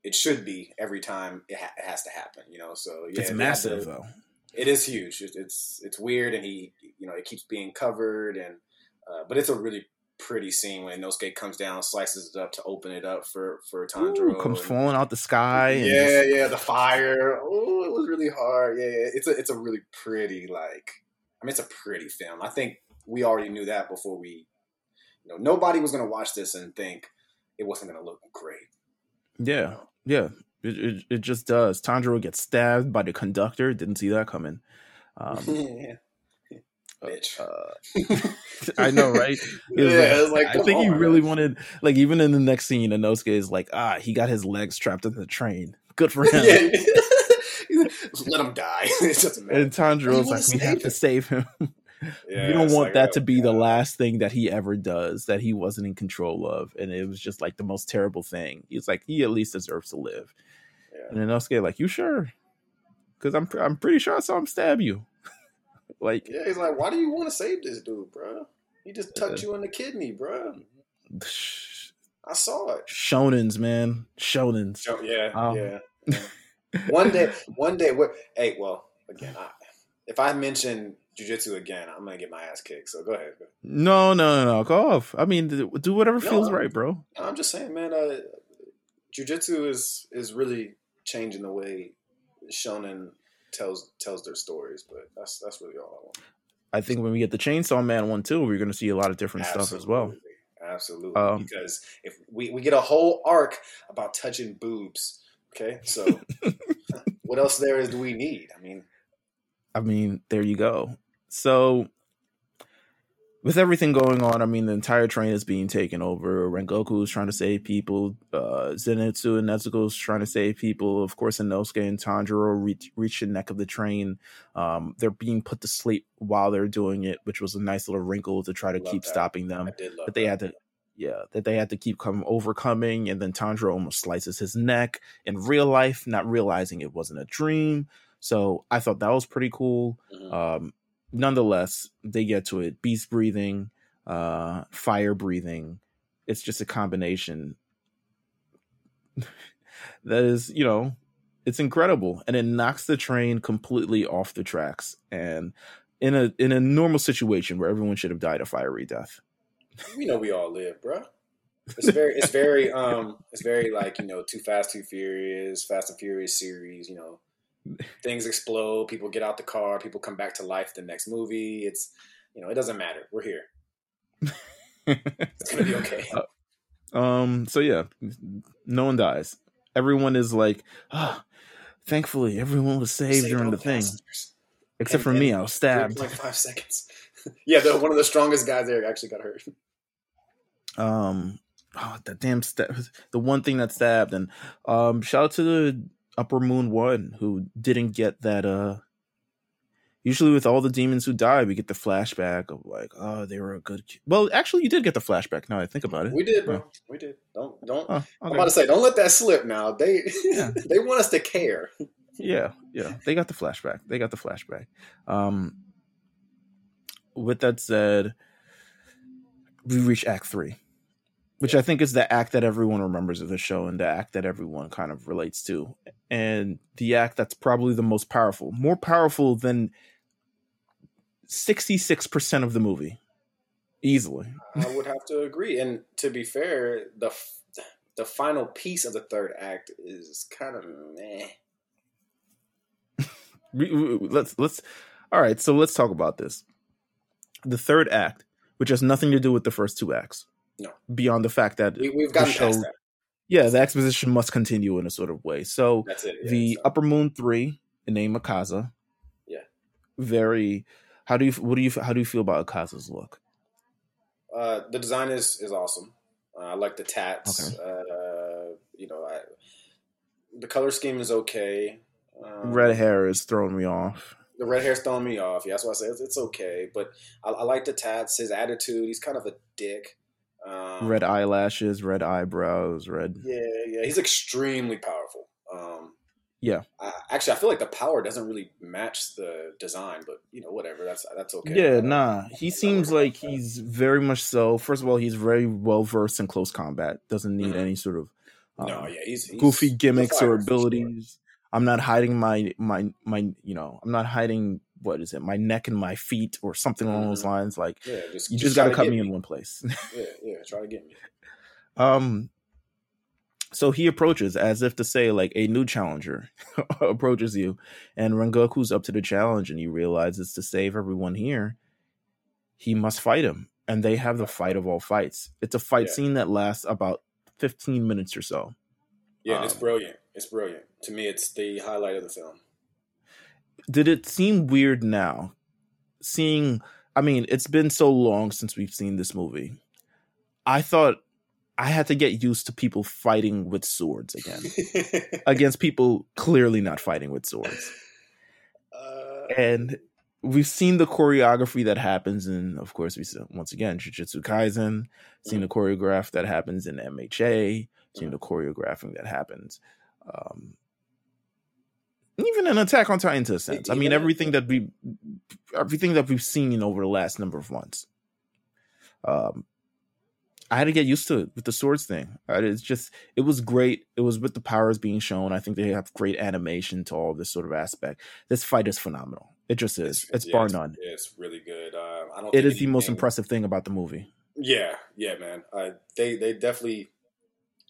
it should be every time it, ha- it has to happen. You know, so yeah, it's massive to- though. It is huge. It's, it's it's weird, and he you know it keeps being covered, and uh, but it's a really pretty scene when Inosuke comes down, slices it up to open it up for for Tanjiro. Ooh, comes and- falling out the sky. Yeah, just- yeah, the fire. Oh, it was really hard. Yeah, yeah, it's a it's a really pretty like. I mean, it's a pretty film. I think we already knew that before we. You know, nobody was going to watch this and think it wasn't going to look great. yeah, yeah. It, it it just does. Tanjiro gets stabbed by the conductor. Didn't see that coming. Um, yeah. Bitch. uh, I know, right? It was Yeah, like- was like, I come think he really man. wanted, like, even in the next scene, Inosuke is like, ah, he got his legs trapped in the train. Good for him. yeah. Let him die. it doesn't matter. And Tanjiro's wanna like, we save have to save him. Yeah, you don't want like, that oh, to be the last thing that he ever does that he wasn't in control of, and it was just like the most terrible thing. He's like, he at least deserves to live. Yeah. And Inosuke like, you sure? Because I'm I'm pretty sure I saw him stab you. Like, Yeah, he's like, why do you want to save this dude, bro? He just tucked you in the kidney, bro. I saw it. shonens, man, shonens. So, yeah, Um, yeah. yeah. one day, one day. We're, hey, well, again, I, if I mention jujutsu again, I'm gonna get my ass kicked. So go ahead. No, no, no, no. Go off. I mean, do do whatever No, feels I'm- right, bro. I'm just saying, man. Uh, jujutsu is is really changing the way shonen tells tells their stories. But that's that's really all I want. I think when we get the Chainsaw Man one too, we're gonna see a lot of different stuff as well. Absolutely. Absolutely. Um, because if we, we get a whole arc about touching boobs, okay? So what else there is do we need? I mean, I mean, there you go. So, with everything going on, I mean, the entire train is being taken over. Rengoku is trying to save people. Uh, Zenitsu and Nezuko is trying to save people. Of course, Inosuke and Tanjiro reach, reach the neck of the train. Um, they're being put to sleep while they're doing it, which was a nice little wrinkle to try to Love keep that. stopping them. But they that. had to, yeah, that they had to keep come overcoming. And then Tanjiro almost slices his neck in real life, not realizing it wasn't a dream. So I thought that was pretty cool Mhm. um nonetheless they get to it. Beast breathing uh fire breathing. It's just a combination. That is you know it's incredible. And it knocks the train completely off the tracks. And in a in a normal situation where everyone should have died a fiery death. We know we all live, bro. It's very, it's very, um, it's very like you know, Too Fast, Too Furious, Fast and Furious series. You know, things explode, people get out the car, people come back to life. The next movie, it's you know, it doesn't matter. We're here. It's gonna be okay. um so yeah no one dies everyone is like ah thankfully everyone was saved Save during the thing except And- for me i was stabbed Like five seconds. yeah, the, one of the strongest guys there actually got hurt. um oh that damn stab the one thing that stabbed and um shout out to the upper moon one who didn't get that uh usually with all the demons who die we get the flashback of like oh they were a good ki-. well actually you did get the flashback now i think about it We did, bro. We did. Don't don't. oh, I'm about to say, don't let that slip. Now they Yeah. they want us to care. yeah yeah they got the flashback they got the flashback um with that said we reach act three which i think is the act that everyone remembers of the show and the act that everyone kind of relates to. And the act that's probably the most powerful more powerful than 66% of the movie. Easily. I would have to agree. And to be fair, the f- the final piece of the third act is kind of meh. let's let's all right so let's talk about this. The third act which has nothing to do with the first two acts No. beyond the fact that We, we've the gotten show- that. yeah the exposition must continue in a sort of way so it. yeah, the so- upper moon 3 the name akaza Yeah. very how do you what do you how do you feel about akaza's look uh, the design is is awesome. Uh, I like the tats. Okay. Uh, you know, I, the color scheme is okay. Um, Red hair is throwing me off. The red hair's throwing me off. Yeah, that's why I say it's, it's okay. But I, I like the tats. His attitude. He's kind of a dick. Um, Red eyelashes, red eyebrows, red. Yeah, yeah. He's extremely powerful. Um, Yeah. I, actually, I feel like the power doesn't really match the design, but you know, whatever. That's that's okay. Yeah, nah. He seems like he's very much so. First of all, he's very well versed in close combat. Doesn't need Mhm. any sort of um, no, yeah, he's, he's goofy gimmicks or for sure. abilities. I'm not hiding my my my you know I'm not hiding what is it my neck and my feet or something along those Mhm. lines. Like Yeah, just you just, try got to cut get me in one place. Yeah, yeah, try to get me. um, so he approaches as if to say like a new challenger approaches you, and Rengoku's up to the challenge, and he realizes to save everyone here, he must fight him, and they have the fight of all fights. It's a fight Yeah. scene that lasts about 15 minutes or so. Yeah, and it's Um, brilliant. It's brilliant. To me, it's the highlight of the film. Did it seem weird now? Seeing i mean it's been so long since we've seen this movie. I thought i had to get used to people fighting with swords again. Against people clearly not fighting with swords. Uh, and we've seen the choreography that happens in of course we once again jujutsu kaisen. Seen the choreograph that happens in mha seen the choreographing that happens um even an attack on titan to a sense. I mean everything that we everything that we've seen over the last number of months. Um i had to get used to it with the swords thing. It's just it was great. It was with the powers being shown. I think they have great animation to all this sort of aspect. This fight is phenomenal. It just is. It's, yeah, bar none. Yeah, it's really good. Uh, I don't. it is the most impressive thing about the movie. Yeah, yeah, man. Uh, they they definitely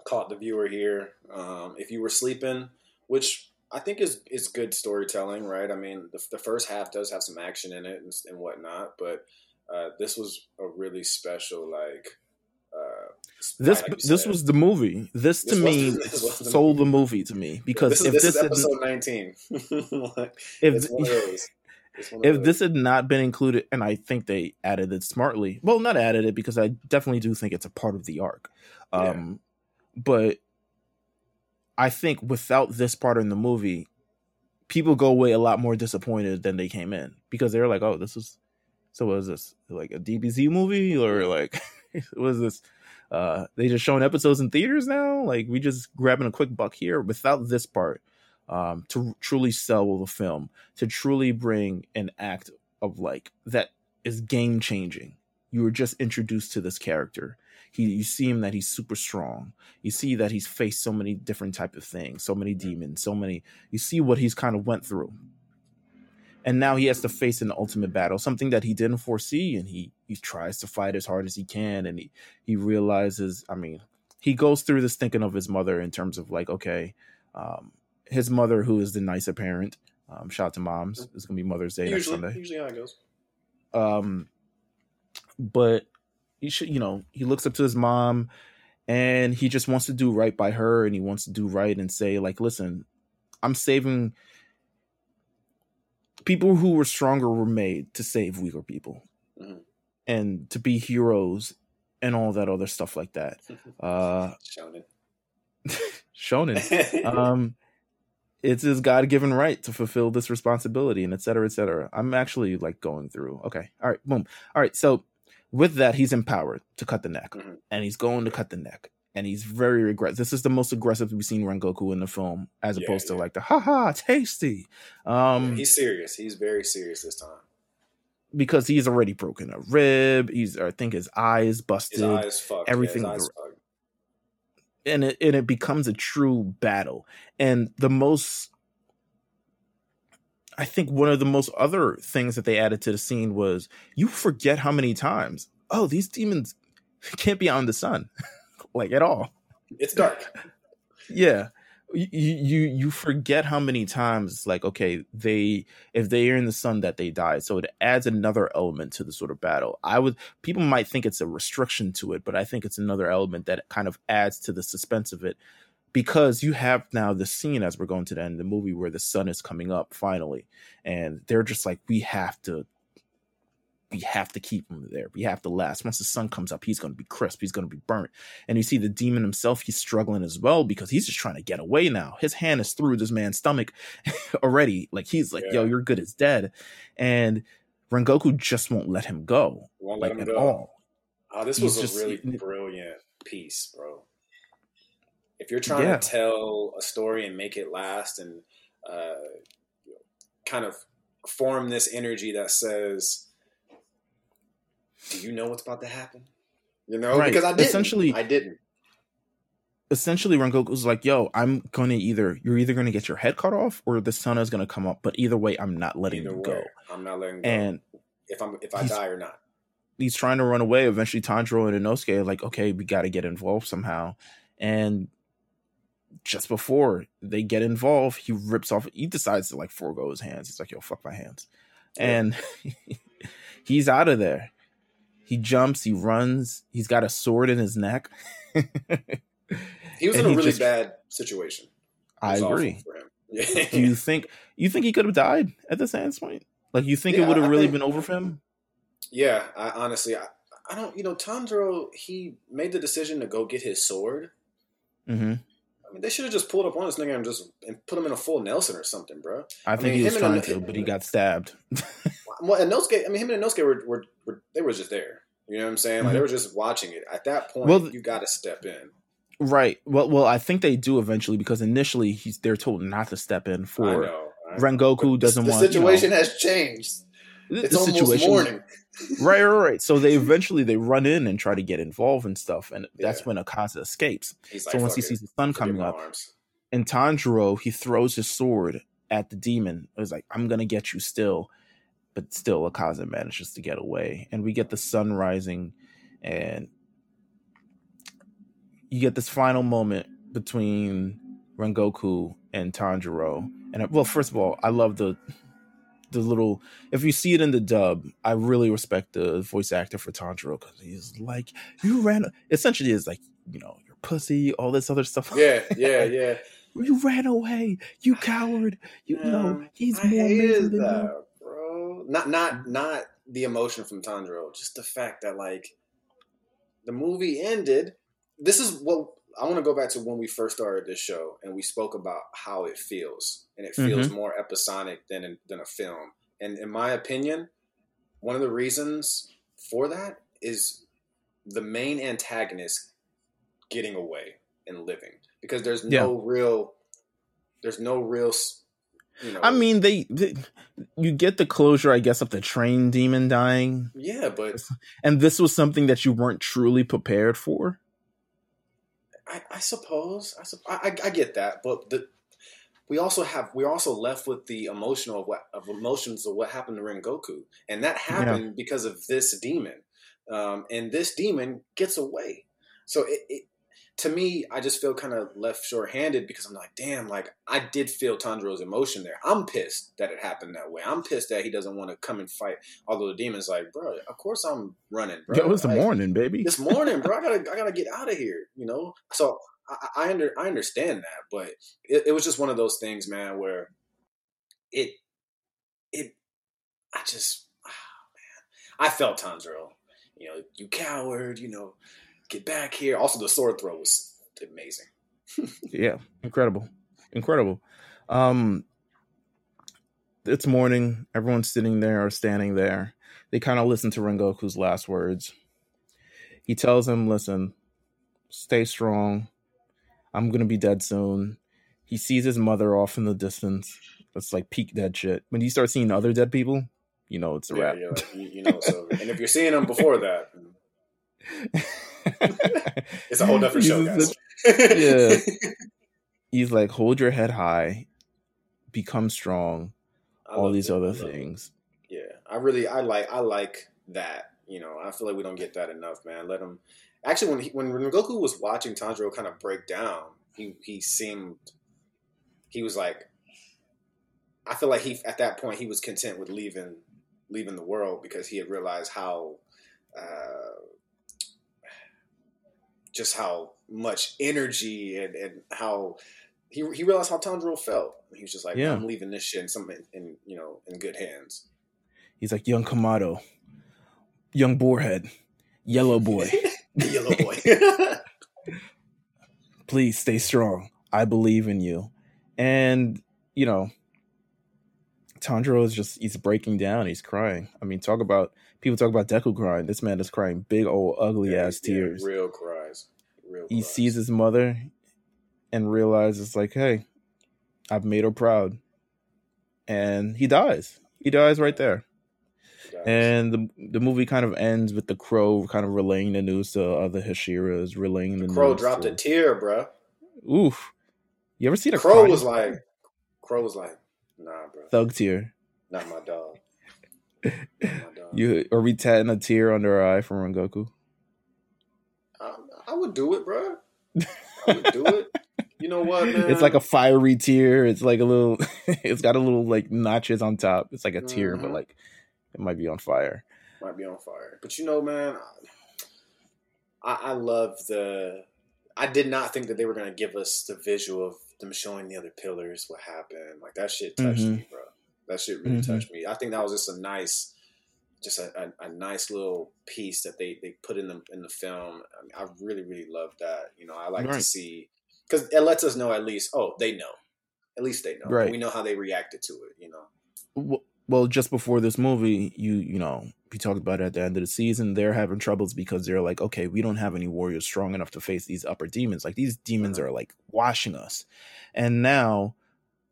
caught the viewer here. Um, if you were sleeping, which I think is is good storytelling, right? I mean, the, the first half does have some action in it and, and whatnot, but uh, this was a really special like. Uh, this like this said. was the movie this to This was- me this was the sold the movie to me because this is, if this is had- episode nineteen. Like, if it's one of those. It's one of if this had not been included and i think they added it smartly well not added it because i definitely do think it's a part of the arc Yeah. um but i think without this part in the movie people go away a lot more disappointed than they came in because they're like oh this is so what is this like a dbz movie or like what is this uh they just showing episodes in theaters now like we just grabbing a quick buck here without this part um to truly sell the film to truly bring an act of like that is game changing. You were just introduced to this character. He, you see him that he's super strong. You see that he's faced so many different type of things, so many demons, so many. You see what he's kind of went through, and now he has to face an ultimate battle, something that he didn't foresee, and he he tries to fight as hard as he can, and he he realizes. I mean, he goes through this thinking of his mother in terms of like, okay, um, his mother who is the nicer parent. Um, shout out to moms. It's gonna be Mother's Day next Sunday. usually how it goes. Um, but he should, you know, he looks up to his mom, and he just wants to do right by her, and he wants to do right and say, like, listen, I'm saving. People who were stronger were made to save weaker people, Mhm. and to be heroes, and all that other stuff like that. Uh, Shonen. shonen. um it's his god-given right to fulfill this responsibility and et cetera et cetera i'm actually like going through okay all right boom all right so with that he's empowered to cut the neck Mhm. and he's going to cut the neck and he's very aggressive this is the most aggressive we've seen rengoku in the film as Yeah, opposed to like the haha tasty um he's serious. He's very serious this time. because he's already broken a rib he's i think his eye is His busted eyes fucked. everything Yeah, his eyes fucked. and it and it becomes a true battle. And the most I think one of the most other things that they added to the scene was you forget how many times, oh, these demons can't be on the sun. like at all. It's dark. Yeah. You, you you forget how many times like okay they if they are in the sun that they die so it adds another element to the sort of battle i would people might think it's a restriction to it but i think it's another element that kind of adds to the suspense of it because you have now the scene as we're going to the end of the movie where the sun is coming up finally and they're just like we have to we have to keep him there. We have to last. Once the sun comes up, he's going to be crisp. He's going to be burnt. And you see the demon himself, he's struggling as well because he's just trying to get away now. His hand is through this man's stomach already. Like he's like, yeah. yo, you're good as dead. And Rengoku just won't let him go. Won't like, let him at go. all. Oh, this he's was just, a really brilliant piece, bro. If you're trying yeah. to tell a story and make it last and uh, kind of form this energy that says, do you know what's about to happen? You know, right. because I didn't. Essentially, I didn't. Essentially, Rengoku's like, "Yo, I'm gonna either you're either gonna get your head cut off or the sun is gonna come up, but either way, I'm not letting either you way, go. I'm not letting go. And if I'm if I die or not, he's trying to run away. Eventually, Tanjiro and Inosuke are like, "Okay, we got to get involved somehow," and just before they get involved, he rips off. He decides to like forego his hands. He's like, "Yo, fuck my hands," and he's out of there. He jumps, he runs, he's got a sword in his neck. he was in a really just, bad situation. I agree. Do you think you think he could have died at the Sans point? Like you think yeah, it would have really think, been over for him? Yeah, I honestly I, I don't you know, Tanjiro he made the decision to go get his sword. Mm-hmm. I mean, they should have just pulled up on this nigga and just and put him in a full Nelson or something, bro. I, I think mean, he was trying to, but he got stabbed. well, and Inosuke, I mean, him and Inosuke were, were, were they were just there. You know what I'm saying? Like mm-hmm. they were just watching it. At that point, well, you got to step in. Right. Well, well, I think they do eventually because initially he's they're told not to step in for know, Rengoku but doesn't the, want. The situation you know, has changed. It's the almost situation, morning. Right, right, right. So they eventually they run in and try to get involved and stuff, and that's when Akaza escapes. Like, so once he sees the sun coming up, arms. and Tanjiro he throws his sword at the demon. Was like, "I'm gonna get you still." but still Akaza manages to get away. And we get the sun rising and you get this final moment between Rengoku and Tanjiro. And well, first of all, I love the the little if you see it in the dub, I really respect the voice actor for Tanjiro because he's like, you ran essentially is like, you know, your pussy, all this other stuff. Yeah, yeah, yeah. you ran away, you coward. You, you know, he's I more amazing than that. you not not not the emotion from Tanjiro, just the fact that like the movie ended. This is what I want to go back to when we first started this show, and we spoke about how it feels, and it feels mm-hmm. more episodic than than a film. And in my opinion, one of the reasons for that is the main antagonist getting away and living because there's no yeah. real there's no real you know, I mean, they, they, you get the closure, I guess, of the train demon dying. Yeah, but and this was something that you weren't truly prepared for. I, I suppose. I, I, I get that, but the we also have we're also left with the emotional of, what, of emotions of what happened to Rengoku, and that happened yeah. because of this demon, um, and this demon gets away. So it, it, to me, I just feel kind of left short-handed because I'm like, damn, like I did feel Tanjiro's emotion there. I'm pissed that it happened that way. I'm pissed that he doesn't want to come and fight. Although the demon's like, bro, of course I'm running, bro. it was like, the morning, baby. This morning, bro. I gotta, I gotta get out of here. You know. So I, I under, I understand that, but it, it was just one of those things, man, where it, it, I just, oh, man, I felt Tanjiro. You know, you coward. You know get back here. Also, the sword throw was amazing. yeah, incredible, incredible. Um, it's morning. Everyone's sitting there or standing there. They kind of listen to Rengoku's last words. He tells him, "Listen, stay strong. I'm gonna be dead soon." He sees his mother off in the distance. That's like peak dead shit. When you start seeing other dead people, you know it's a yeah, wrap. Yeah, you, you know it's over. and if you're seeing them before that, it's a whole different show, guys. yeah. He's like, hold your head high, become strong, all these other things. Yeah, I really, I like, I like that. You know, I feel like we don't get that enough, man. Let him. Actually, when he, when Goku was watching Tanjiro kind of break down, he he seemed, he was like, I feel like he at that point he was content with leaving leaving the world because he had realized how uh, just how much energy and, and how he, he realized how Tanjiro felt. He was just like, yeah. I'm leaving this shit in some in, in you know in good hands. He's like, young Kamado, young boarhead, yellow boy, yellow boy. please stay strong. I believe in you. And, you know, Tanjiro is just he's breaking down, he's crying. I mean, talk about people talk about Deku crying. This man is crying big old ugly Yeah, ass yeah, tears. real cries. Real he cries. sees his mother and realizes like, hey, I've made her proud. And he dies. He dies right there. Dies. And the the movie kind of ends with the crow kind of relaying the news to other Hashiras, relaying the, Crow news dropped to- a tear, bruh. Oof. You ever seen a Crow crying was like, Crow was like, nah, bro, thug tear? not my dog. Not my dog. You are we tatting a tear under our eye from Rengoku? I, I would do it, bro. I would do it. You know what, man? It's like a fiery tear. It's like a little. it's got a little like notches on top. It's like a tear, but Mhm. like it might be on fire. might be on fire. But you know, man, I, I love the. I did not think that they were going to give us the visual of them showing the other pillars, what happened. Like that shit touched Mhm. me, bro. That shit really Mhm. touched me. I think that was just a nice, just a, a, a nice little piece that they, they put in the in the film. I, mean, I really really love that. You know, I like to see because it lets us know at least. Oh, they know. At least they know. Right. We know how they reacted to it. You know. Well, just before this movie, you you know we talked about it at the end of the season. They're having troubles because they're like, okay, we don't have any warriors strong enough to face these upper demons. Like these demons Mhm. are like washing us, and now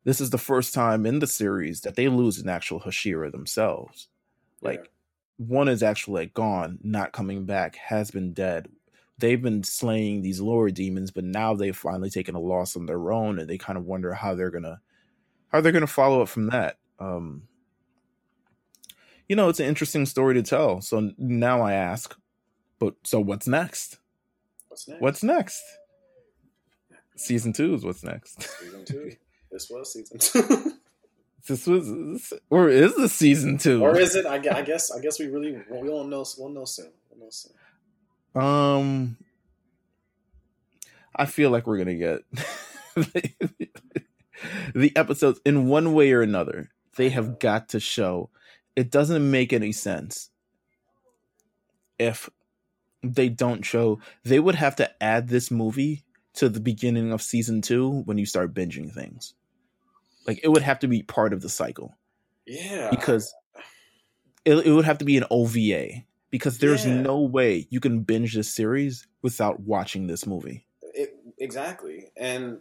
this is the first time in the series that they lose an actual Hashira themselves. Like one is actually like gone, not coming back, has been dead. They've been slaying these lower demons, but now they've finally taken a loss on their own, and they kind of wonder how they're gonna how they're gonna follow up from that. Um, you know, it's an interesting story to tell. So now I ask, but so what's next? what's next? What's next? Season two is what's next. season two? this was season two. This was, or is this season two? or is it? I, I guess. I guess we really we won't know. We'll know soon. We'll know soon. Um, I feel like we're gonna get the episodes in one way or another. They have got to show. It doesn't make any sense if they don't show. They would have to add this movie to the beginning of season two when you start binging things. Like it would have to be part of the cycle Yeah, because it, it would have to be an OVA because there's Yeah. no way you can binge this series without watching this movie. it, exactly. And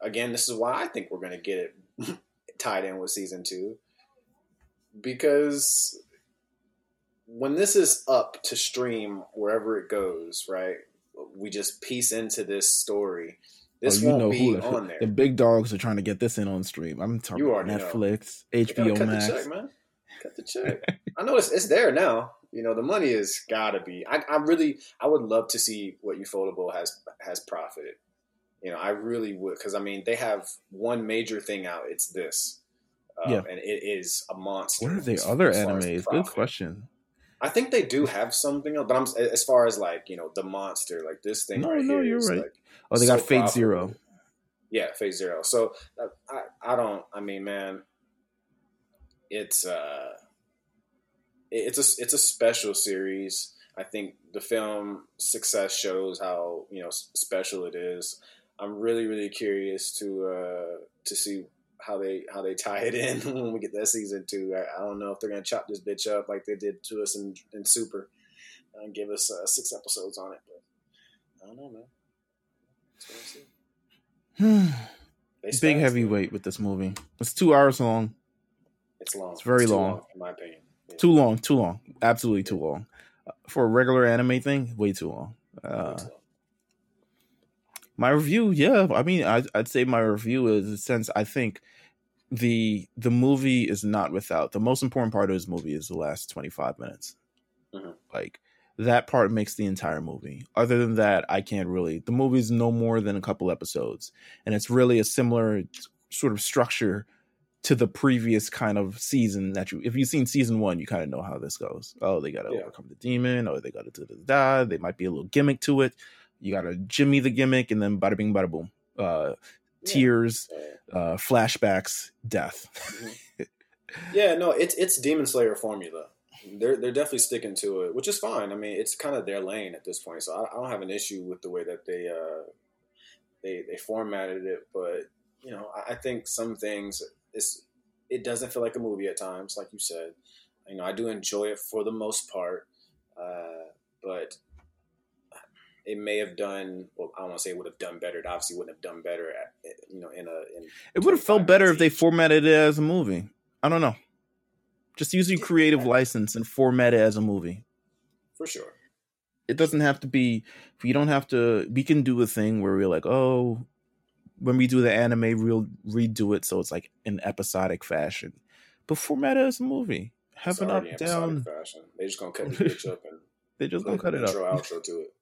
again, this is why I think we're going to get it tied in with season two because when this is up to stream wherever it goes, right? We just piece into this story. This Oh, you won't know be who the, on there. the big dogs are trying to get this in on stream. I'm talking You about know. Netflix, gotta HBO cut Max. the check, man. Cut the check. I know it's it's there now. You know the money is gotta be. I, I really I would love to see what Ufotable has has profited. You know I really would because I mean they have one major thing out. It's this, um, Yeah. and it is a monster. What are the other animes? Good question. I think they do have something else, but I'm as far as like you know the monster like this thing No, right no, here you're right. like, Oh, they so got Fate profitable. Zero. Yeah, Fate Zero. So uh, I, I don't. I mean, man, it's uh, it's a it's a special series. I think the film success shows how you know special it is. I'm really really curious to uh to see how they how they tie it in when we get that season two. I, I don't know if they're gonna chop this bitch up like they did to us in, in Super and give us uh, six episodes on it. But I don't know, man. That's what I see. They Big heavyweight with this movie. It's two hours long. It's long. It's very too long. in my opinion. Yeah. Too long. Too long. Absolutely too long. Uh, For a regular anime thing, way too long. Way Uh, too long. My review, yeah. I mean, I, I'd say my review is since I think the the movie is not without the most important part of this movie is the last 25 minutes Mhm. like that part makes the entire movie other than that i can't really the movie's no more than a couple episodes and it's really a similar sort of structure to the previous kind of season that you if you've seen season one you kind of know how this goes oh they gotta Yeah. overcome the demon oh they gotta do this da they might be a little gimmick to it you gotta jimmy the gimmick and then bada bing bada boom uh Yeah. tears uh flashbacks death Yeah, no, it's it's Demon Slayer formula. they're they're definitely sticking to it, which is fine. I mean, it's kind of their lane at this point, so I, I don't have an issue with the way that they uh, they they formatted it. But you know, I, I think some things it's it doesn't feel like a movie at times, like you said. You know, I do enjoy it for the most part, uh, but it may have done. Well, I don't want to say it would have done better. It obviously wouldn't have done better. At, you know, in a in It would have felt better if they formatted it as a movie. I don't know. Just use your creative license and format it as a movie. for sure. It doesn't have to be. We don't have to. We can do a thing where we're like, oh, when we do the anime, we'll redo it so it's like in episodic fashion, but format it as a movie. Have It's an up down. fashion. They just gonna cut the bitch up and They just gonna cut it intro up. outro to it.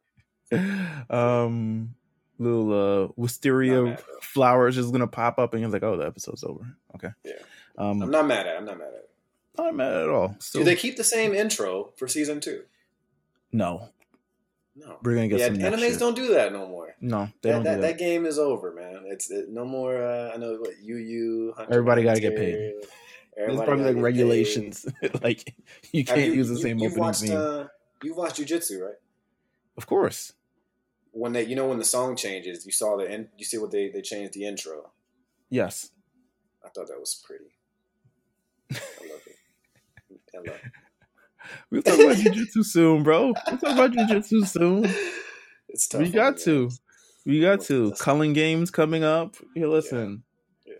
Um, little uh, wisteria flowers is gonna pop up, and you're like, oh, the episode's over. Okay. Yeah. Um, I'm not mad at. it. I'm not mad at. it. not mad at all. Still, Do they keep the same intro for season two? no, No. we're gonna get Yeah, some animes shit. don't do that no more. No, they That, don't that, do that that. game is over, man. It's it, no more. Uh, I know what you you. Everybody gotta get paid. There's probably like regulations, like you can't you- use the you- same opening watched, theme. Uh, you watched Jujutsu, right? Of course. When they, you know, when the song changes, you saw the end. You see what they they changed the intro. Yes. I thought that was pretty. I love it. I love it. We'll talk about jujutsu soon, bro. We'll talk about jujutsu soon. It's tough. We got to. man. We got to. Culling games coming up. Here, listen. Yeah.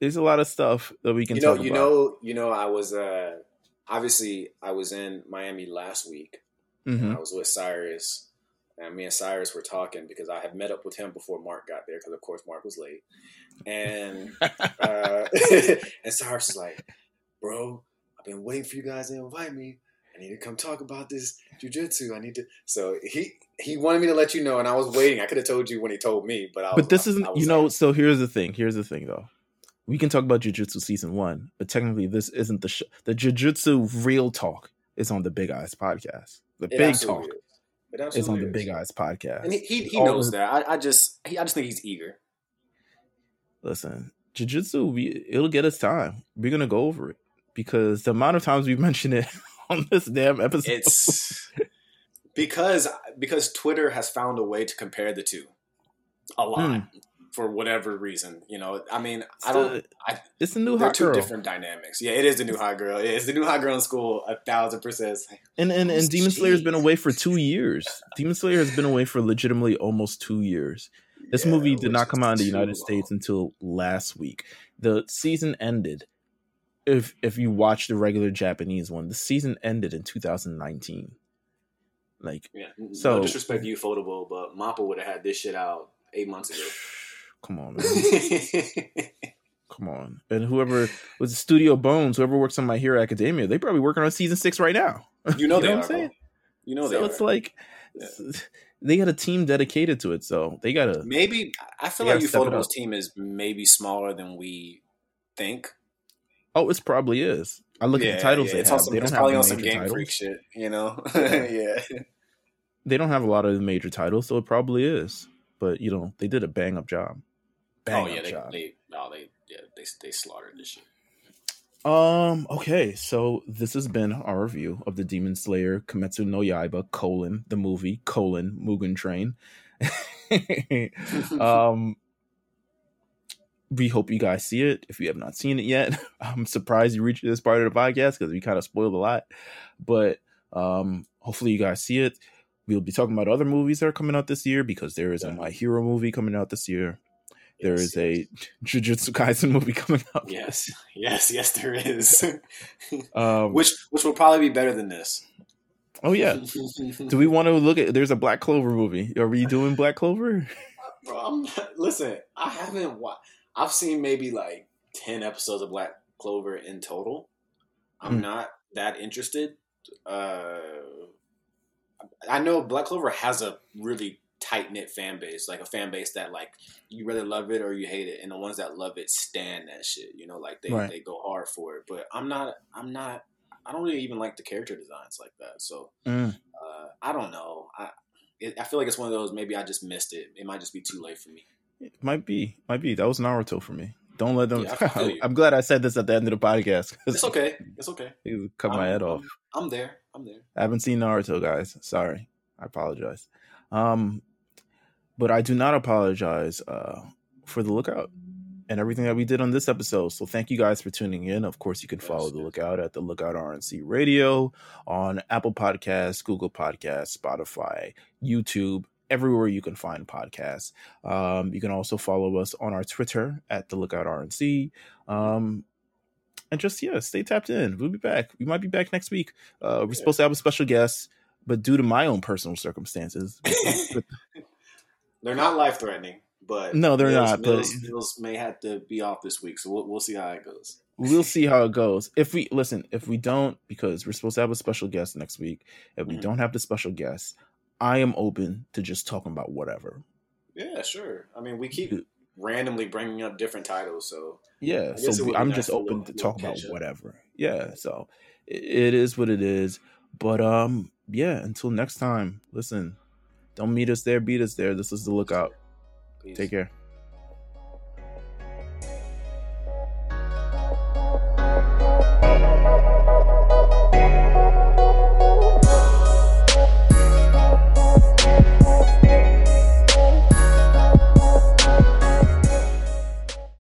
There's a lot of stuff that we can you know, talk you about. know, you know. I was uh obviously I was in Miami last week. Mhm. I was with Cyrus, and me and Cyrus were talking because I had met up with him before Mark got there because of course Mark was late, and uh, and Cyrus was like, "Bro, I've been waiting for you guys to invite me. I need to come talk about this jujutsu. I need to." So he he wanted me to let you know, and I was waiting. I could have told you when he told me, but I was, but this I- isn't I you know like, so here's the thing here's the thing though we can talk about jujutsu season one but technically this isn't the sh- the jujutsu real talk is on the big eyes podcast the it big talk is. Is on the big eyes podcast and he he, he knows the- that. I, I just he, I just think he's eager. listen jujutsu we it'll get us time we're gonna go over it because the amount of times we've mentioned it on this damn episode It's because because Twitter has found a way to compare the two a lot Hmm. For whatever reason. You know, I mean, it's I don't. I- it's a new hot two girl different dynamics. Yeah, it is the new hot girl. Yeah, it's the new hot girl in school. A thousand percent. and and, and demon slayer's been away for two years demon slayer has been away for legitimately almost two years This Yeah, movie did not come out in the United long. States until last week. The season ended. If if you watch the regular Japanese one, the season ended in 2019. Like, Yeah. So- no disrespect to ufotable, but Mappa would have had this shit out eight months ago. come on, man, come on. And whoever was the Studio Bones, whoever works on My Hero Academia, they probably working on season six right now. you know You they know are. what I'm saying? You know they so are. it's like Yeah. they got a team dedicated to it, so they gotta. maybe I feel like Ufotable's team is maybe smaller than we think. Oh, it probably is. I look at the titles they it's have. some, they don't have probably on some Game titles. Freak shit, you know? Yeah. yeah. they don't have a lot of the major titles, so it probably is. But you know, they did a bang up job. Bang oh yeah, they, job. they, no, they, yeah, they, they slaughtered this shit. Um. Okay. So this has been our review of the Demon Slayer Kimetsu no Yaiba colon the movie colon Mugen Train. um. We hope you guys see it. If you have not seen it yet, I'm surprised you reached this part of the podcast because we kind of spoiled a lot. But um, hopefully you guys see it. We'll be talking about other movies that are coming out this year because there is a My Hero movie coming out this year. There Yes, is a Jujutsu Kaisen movie coming out. yes, yes, yes, there is. Um, which which will probably be better than this. oh yeah. Do we want to look at? There's a Black Clover movie. Are we doing Black Clover? Bro, I'm listen, I haven't watched. I've seen maybe like ten episodes of Black Clover in total. I'm Hmm. not that interested. Uh, I know Black Clover has a really tight knit fan base, like a fan base that like you really love it or you hate it, and the ones that love it stand that shit. You know, like they Right. they go hard for it. But I'm not. I'm not. I don't really even like the character designs like that. So Mm. uh, I don't know. I it, I feel like it's one of those. Maybe I just missed it. It might just be too late for me. It might be, might be. That was Naruto for me. Don't let them. Yeah, I'm glad I said this at the end of the podcast. It's okay. It's okay. You cut my I'm- head I'm- off. I'm there. I'm there. I haven't seen Naruto, guys. Sorry. I apologize. Um, but I do not apologize uh, for the lookout and everything that we did on this episode. So thank you guys for tuning in. Of course, you can follow the lookout at the Lookout RNC Radio on Apple Podcasts, Google Podcasts, Spotify, YouTube, everywhere you can find podcasts. Um, you can also follow us on our Twitter at the Lookout RNC. Um, and just yeah, stay tapped in. We'll be back. We might be back next week. Uh, we're Yeah. supposed to have a special guest, but due to my own personal circumstances, They're not life threatening, but No, they're Meelz- not, but- Meelz, Meelz may have to be off this week, so we'll, we'll see how it goes. we'll see how it goes. If we listen, if we don't, because we're supposed to have a special guest next week, if we Mhm. don't have the special guest, I am open to just talking about whatever. Yeah, sure. I mean, we keep randomly bringing up different titles, so Yeah, so be I'm nice just open little- to talk about up. whatever. Yeah, so it, it is what it is. But um, yeah. Until next time, listen. Don't meet us there, beat us there. This is the lookout. peace. Take care.